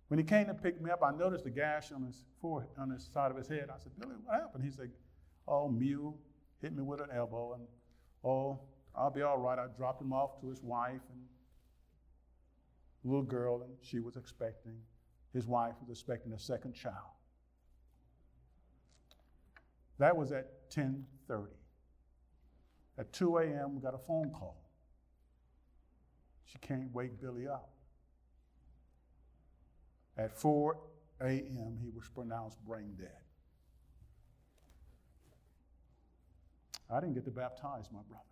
When he came to pick me up, I noticed the gash on his forehead, on his side of his head. I said, Billy, what happened? He said, Oh, Mule hit me with an elbow, and oh, I'll be all right. I dropped him off to his wife and little girl, and she was expecting. His wife was expecting a second child. That was at 10:30. At 2 a.m., we got a phone call. She can't wake Billy up. At 4 a.m., he was pronounced brain dead. I didn't get to baptize my brother.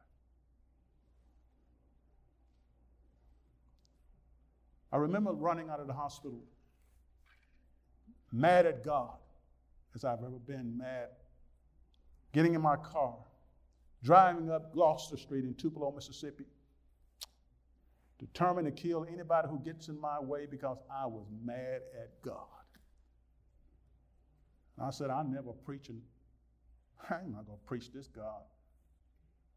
I remember running out of the hospital mad at God as I've ever been mad. Getting in my car, driving up Gloster Street in Tupelo, Mississippi, determined to kill anybody who gets in my way because I was mad at God. And I said, I'm never preaching. I'm not going to preach this God.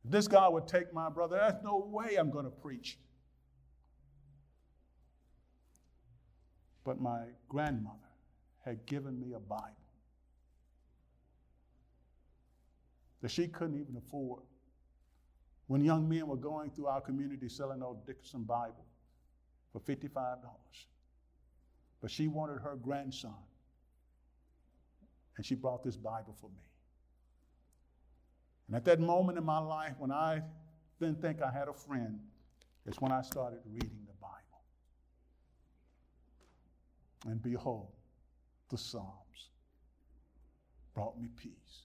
This God would take my brother, there's no way I'm going to preach. But my grandmother had given me a Bible that she couldn't even afford. When young men were going through our community selling old Dickinson Bible for $55. But she wanted her grandson, and she brought this Bible for me. And at that moment in my life, when I didn't think I had a friend, is when I started reading the Bible. And behold, the Psalms brought me peace.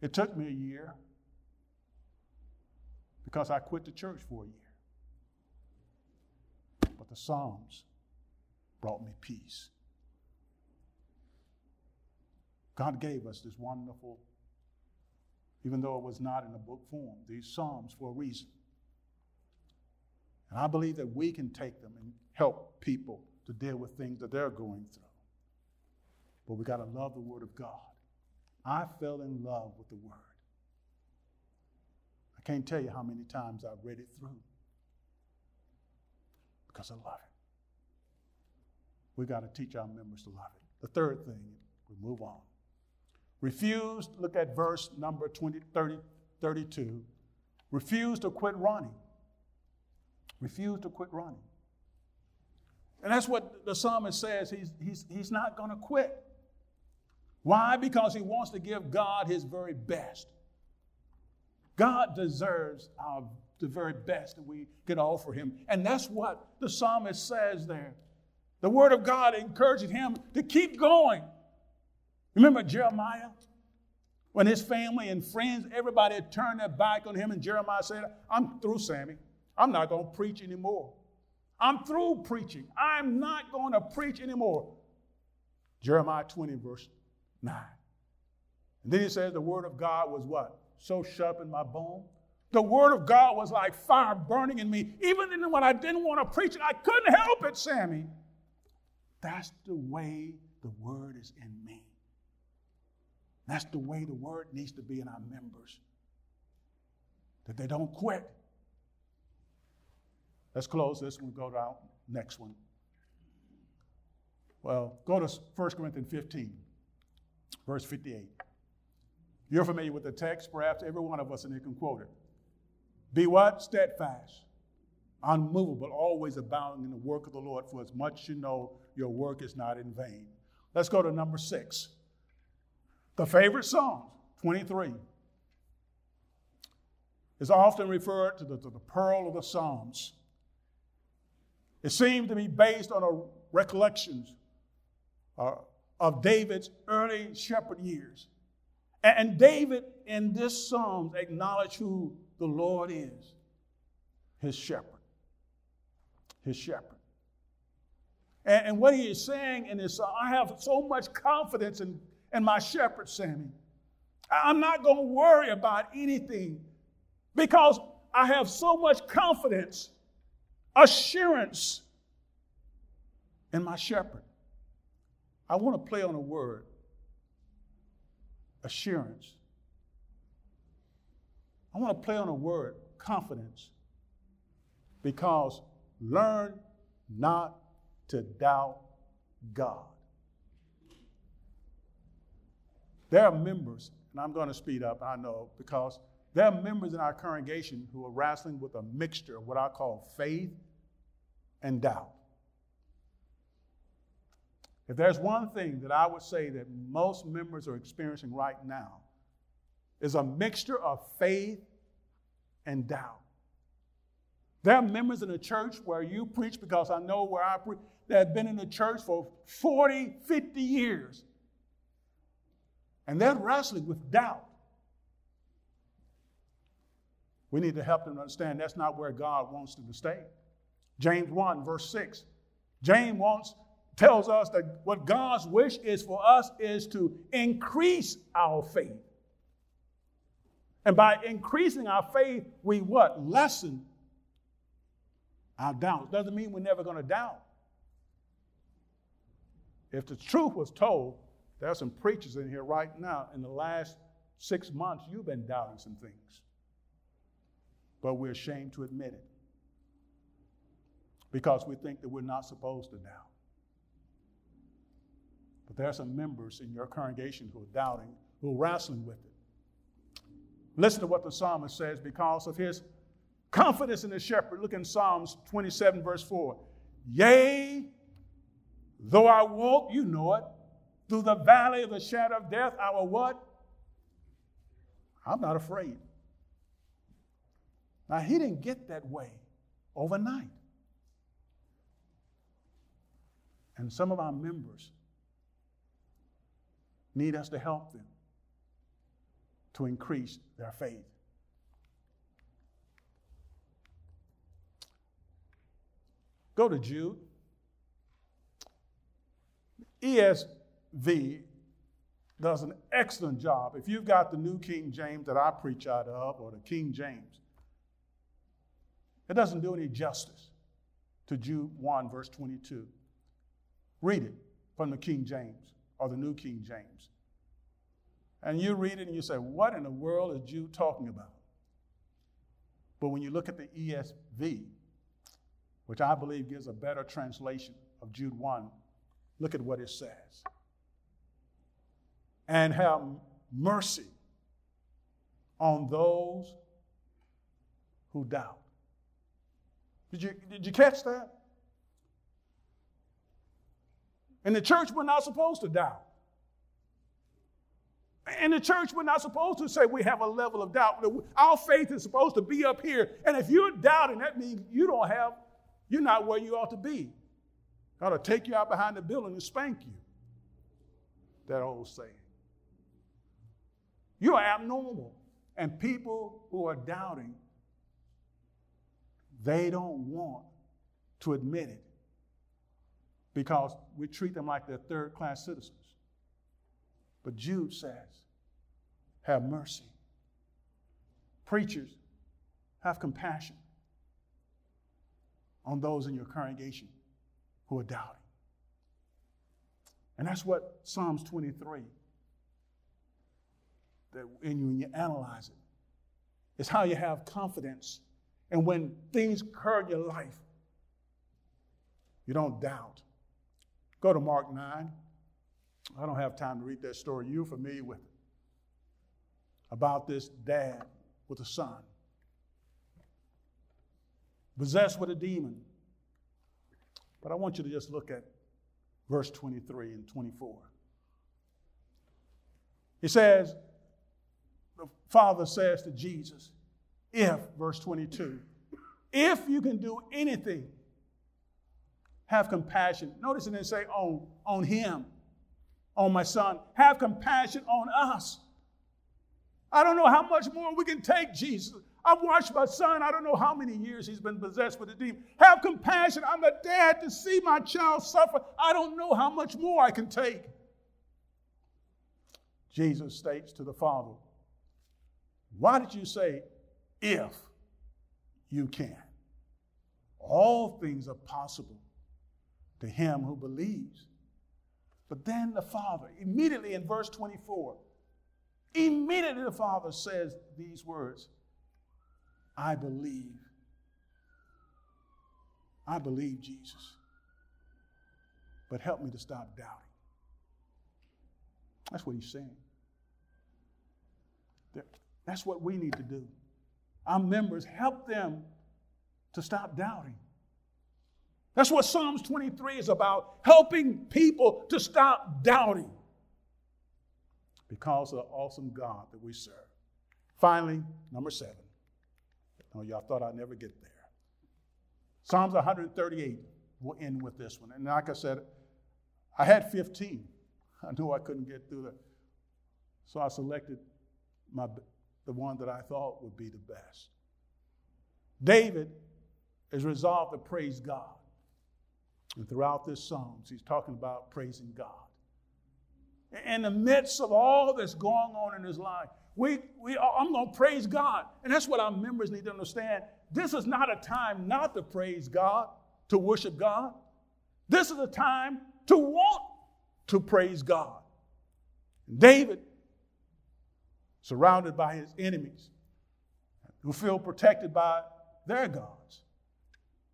It took me a year because I quit the church for a year. But the Psalms brought me peace. God gave us this wonderful, even though it was not in a book form, these Psalms for a reason. And I believe that we can take them and help people to deal with things that they're going through. But we got to love the Word of God. I fell in love with the Word. I can't tell you how many times I've read it through because I love it. We got to teach our members to love it. The third thing, we move on. Refuse, look at verse number 20, 30, 32. Refuse to quit running. Refuse to quit running. And that's what the psalmist says. He's, he's, he's not going to quit. Why? Because he wants to give God his very best. God deserves our, the very best that we can offer him. And that's what the psalmist says there. The word of God encourages him to keep going. Remember Jeremiah? When his family and friends, everybody had turned their back on him, and Jeremiah said, I'm through, Sammy. I'm not going to preach anymore. I'm through preaching. I'm not going to preach anymore. Jeremiah 20, verse 9. And then he says the word of God was what? So sharp in my bone. The word of God was like fire burning in me. Even when I didn't want to preach it, I couldn't help it, Sammy. That's the way the word is in me. That's the way the word needs to be in our members. That they don't quit. Let's close this one, go to our next one. Well, go to 1 Corinthians 15, verse 58. You're familiar with the text, perhaps every one of us in here can quote it. Be what? Steadfast, unmovable, always abounding in the work of the Lord, for as much you know your work is not in vain. Let's go to number six. The favorite Psalm, 23, is often referred to the, to the pearl of the Psalms. It seems to be based on a recollections uh, of David's early shepherd years. And, David, in this psalm, acknowledged who the Lord is his shepherd. His shepherd. And, and what he is saying in this, I have so much confidence in, in my shepherd, Sammy. I'm not going to worry about anything because I have so much confidence, assurance in my shepherd. I want to play on a word assurance. I want to play on a word confidence because learn not to doubt God. There are members, and I'm going to speed up, I know, because there are members in our congregation who are wrestling with a mixture of what I call faith and doubt. If there's one thing that I would say that most members are experiencing right now, is a mixture of faith and doubt. There are members in the church where you preach because I know where I preach that have been in the church for 40, 50 years. And they're wrestling with doubt. We need to help them understand that's not where God wants them to stay. James 1, verse 6. James wants, tells us that what God's wish is for us is to increase our faith. And by increasing our faith, we what? Lessen our doubts. Doesn't mean we're never going to doubt. If the truth was told, there are some preachers in here right now, in the last six months, you've been doubting some things. But we're ashamed to admit it because we think that we're not supposed to doubt. But there are some members in your congregation who are doubting, who are wrestling with it. Listen to what the psalmist says because of his confidence in the shepherd. Look in Psalms 27, verse 4. Yea, though I walk, you know it, through the valley of the shadow of death, I will what? I'm not afraid. Now, he didn't get that way overnight. And some of our members need us to help them to increase their faith. Go to Jude. ESV does an excellent job. If you've got the New King James that I preach out of, or the King James, it doesn't do any justice to Jude 1, verse 22. Read it from the King James or the New King James. And you read it and you say, What in the world is Jude talking about? But when you look at the ESV, which I believe gives a better translation of Jude 1. Look at what it says. And have mercy on those who doubt. Did you, did you catch that? In the church, we're not supposed to doubt. In the church, we're not supposed to say we have a level of doubt. Our faith is supposed to be up here. And if you're doubting, that means you don't have you're not where you ought to be. To take you out behind the building and spank you. That old saying. You are abnormal. And people who are doubting, they don't want to admit it because we treat them like they're third class citizens. But Jude says, have mercy. Preachers, have compassion on those in your congregation who are doubting. And that's what Psalms 23, that when you analyze it, it, is how you have confidence. And when things occur in your life, you don't doubt. Go to Mark 9. I don't have time to read that story. You're familiar with it. About this dad with a son possessed with a demon. But I want you to just look at verse 23 and 24. He says, the Father says to Jesus, if, verse 22, if you can do anything, have compassion. Notice it didn't say on, on him, on my son. Have compassion on us. I don't know how much more we can take, Jesus. I've watched my son, I don't know how many years he's been possessed with a demon. Have compassion. I'm a dad to see my child suffer. I don't know how much more I can take. Jesus states to the Father, Why did you say, if you can? All things are possible to him who believes. But then the Father, immediately in verse 24, immediately the Father says these words I believe. I believe Jesus. But help me to stop doubting. That's what he's saying. That's what we need to do. Our members, help them to stop doubting. That's what Psalms 23 is about helping people to stop doubting because of the awesome God that we serve. Finally, number seven. Oh, y'all thought I'd never get there. Psalms 138, we'll end with this one. And like I said, I had 15. I knew I couldn't get through that. So I selected my, the one that I thought would be the best. David is resolved to praise God. And throughout this Psalms, he's talking about praising God. In the midst of all that's going on in his life, we, we, I'm going to praise God. And that's what our members need to understand. This is not a time not to praise God, to worship God. This is a time to want to praise God. David, surrounded by his enemies, who feel protected by their gods.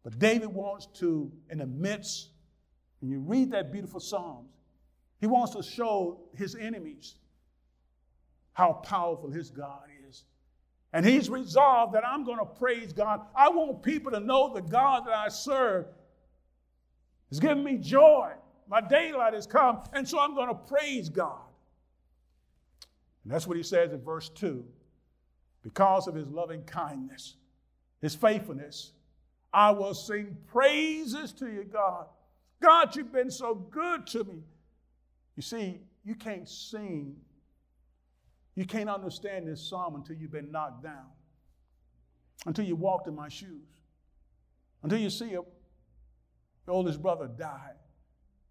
But David wants to, in the midst, when you read that beautiful Psalms, he wants to show his enemies how powerful his God is. And he's resolved that I'm going to praise God. I want people to know the God that I serve is giving me joy. My daylight has come, and so I'm going to praise God. And that's what he says in verse 2 because of his loving kindness, his faithfulness, I will sing praises to you, God. God, you've been so good to me. You see, you can't sing you can't understand this psalm until you've been knocked down, until you walked in my shoes, until you see your oldest brother die,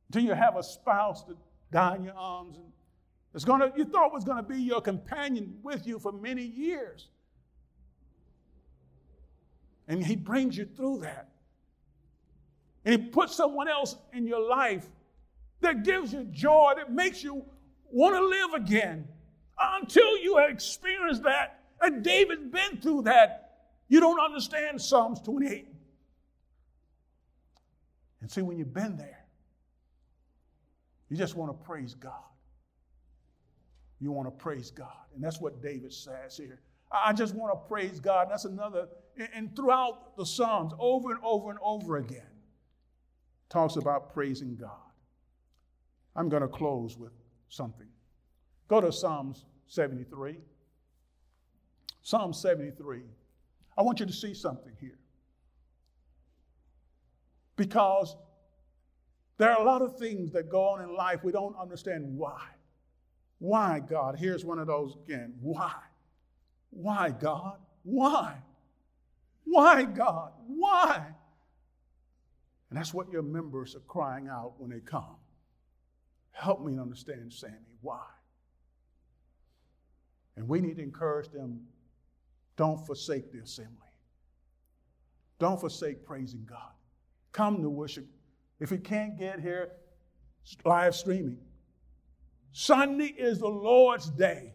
until you have a spouse to die in your arms and it's gonna, you thought was going to be your companion with you for many years. And he brings you through that. And he puts someone else in your life that gives you joy, that makes you want to live again. Until you have experienced that, and David's been through that, you don't understand Psalms 28. And see, when you've been there, you just want to praise God. You want to praise God. And that's what David says here. I just want to praise God. And that's another, and throughout the Psalms, over and over and over again, talks about praising God. I'm going to close with something. Go to Psalms 73. Psalm 73. I want you to see something here. Because there are a lot of things that go on in life we don't understand why. Why, God? Here's one of those again. Why? Why, God? Why? Why, God? Why? And that's what your members are crying out when they come. Help me understand, Sammy, why? And we need to encourage them don't forsake the assembly. Don't forsake praising God. Come to worship. If you can't get here, live streaming. Sunday is the Lord's day.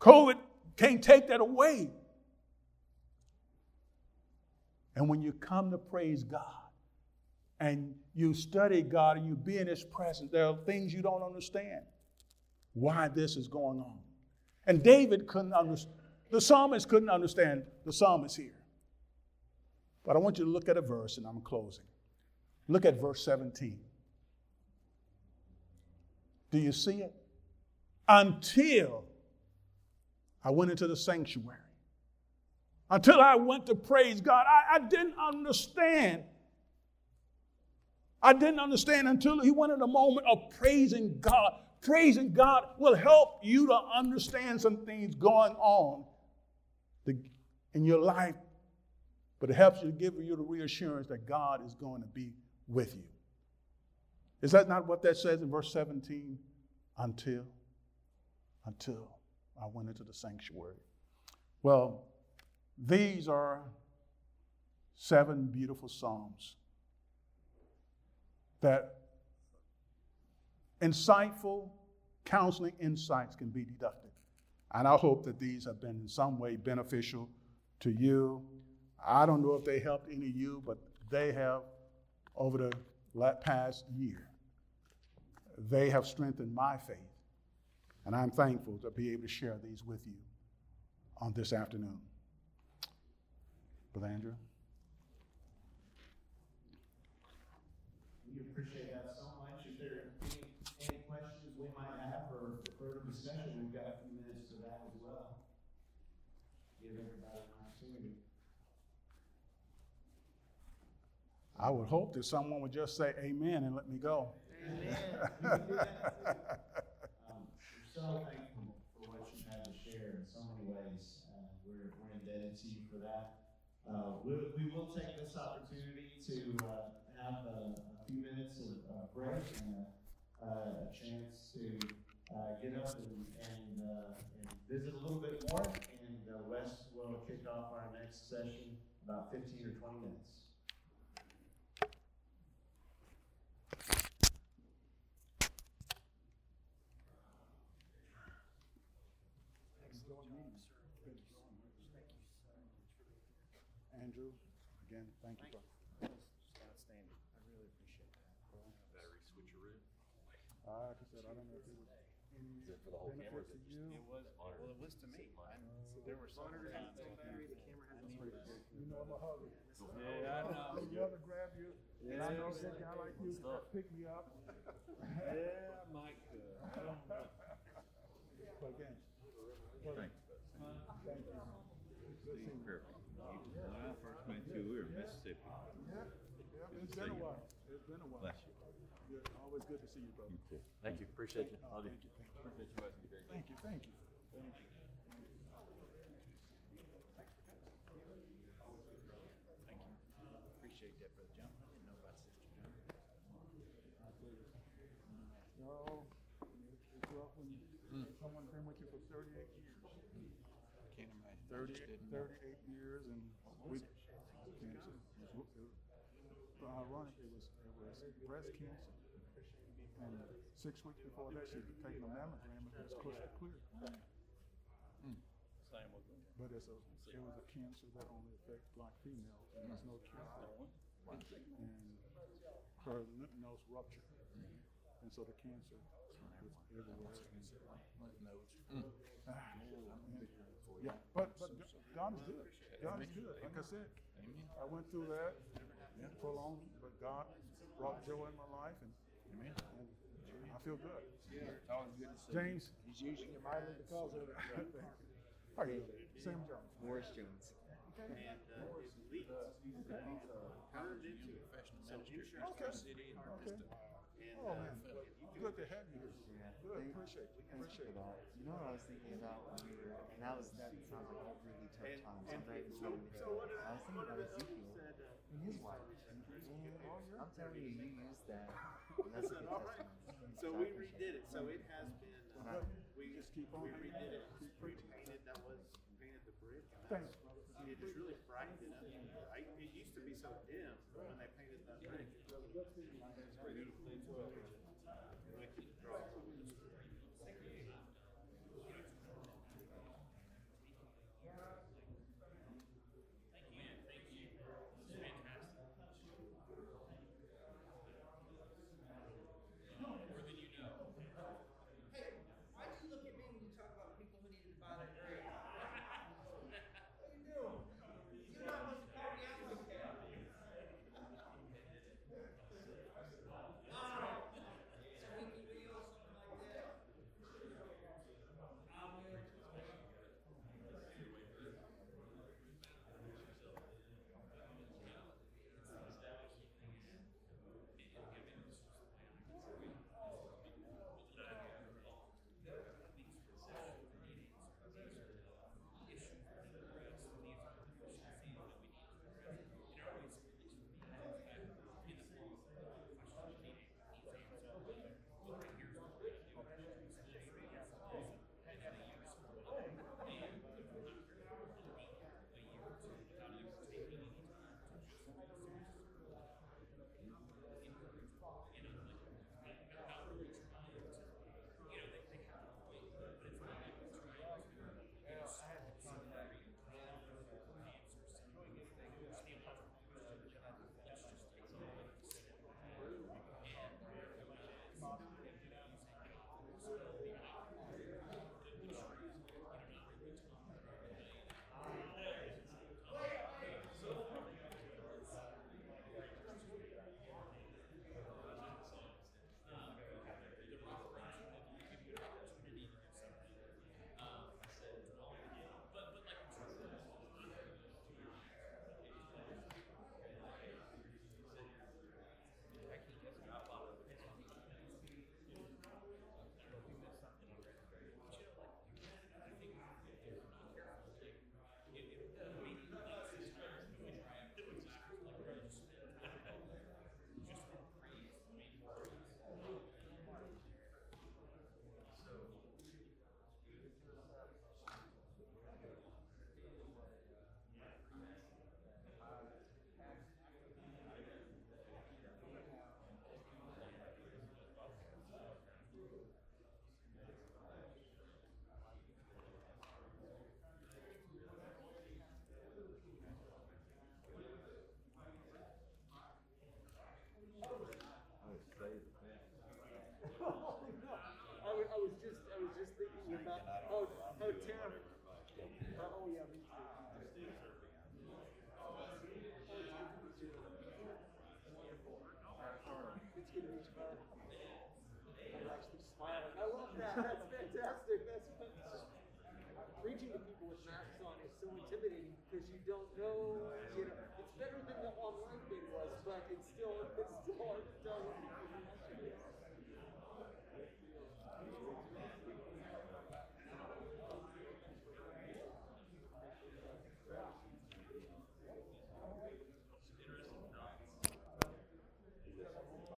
COVID can't take that away. And when you come to praise God and you study God and you be in His presence, there are things you don't understand why this is going on. And David couldn't understand, the psalmist couldn't understand the psalmist here. But I want you to look at a verse, and I'm closing. Look at verse 17. Do you see it? until I went into the sanctuary. Until I went to praise God, I, I didn't understand. I didn't understand until he went in a moment of praising God. Praising God will help you to understand some things going on in your life, but it helps you to give you the reassurance that God is going to be with you. Is that not what that says in verse 17? Until, until I went into the sanctuary. Well, these are seven beautiful Psalms that insightful counseling insights can be deducted. And I hope that these have been in some way beneficial to you. I don't know if they helped any of you, but they have over the past year. They have strengthened my faith. And I'm thankful to be able to share these with you on this afternoon. Brother Andrew? We appreciate that so much. If there are any, any questions we might have for further discussion, we've got a few minutes to that as well. Give everybody an opportunity. I would hope that someone would just say amen and let me go. Amen. um, we're so thankful for what you've had to share in so many ways. Uh, we're, we're indebted to you for that. Uh, we, we will take this opportunity to uh, have a, a, few minutes of uh, break and a, a chance to uh, get up and, and, uh, and, visit a little bit more. And uh, Wes will kick off our next session about 15 or 20 minutes. Andrew, again, thank you. Thank you. Outstanding. I really appreciate that. Battery switcheroo. Uh, like I said, I don't know if it was any Is it for the whole camera? benefit to you. It was, well, it was to me. I, there were some times on battery, the camera had this You know I'm a hugger. Yeah, I know. I'd rather grab you. And I know that guy like you pick me up. Yeah, Mike could. But again, Thanks, thank you. Good seeing you. When I first met you, we were in Mississippi. Yeah, yeah, it's been a while. It's been a while. Bless you. Good. Always good to see you, brother. Thank you. Appreciate you. Thank you. Appreciate you, Thank you, thank you. Thank you. Appreciate that, Brother John. I didn't know about Sister John. No, it's rough when someone's been with you for thirty-eight years. Can't imagine. 38, 38 years and we, cancer. Uh, it was, it was ironic, it was, it was breast cancer. And six weeks before that, she had taken a mammogram and it was crystal clear. Mm. Same with me. But it's a, it was a cancer that only affects black females and there's no mm. cure for it. And her lymph nodes ruptured. And so the cancer was everywhere. Mm. Ah, Yeah, but, but God is good. God is good. Like I said, I went through that for long, but God brought joy in my life and, and I feel good. It's always good to see James, He's using you mightily because of it. how are you? Sam Jones. Morris Jones. And uh, it leads, uh, turned into professional minister. Okay. City and Okay. and, Oh, uh, man. Good to have you here. Yeah. Good, thank- appreciate it. Appreciate it. that. You know what I was thinking about when we were, and that was that sounds like a really tough And- time. and So I'm not even so- to so what I was thinking about Ezekiel said, uh, and his wife. And I'm telling you, you used that. And that's a good testimony. So we redid it, so it has been, uh, we, Just keep on. we redid it, pre-painted, that was, painted the bridge. Thanks. So intimidating because you don't know, know,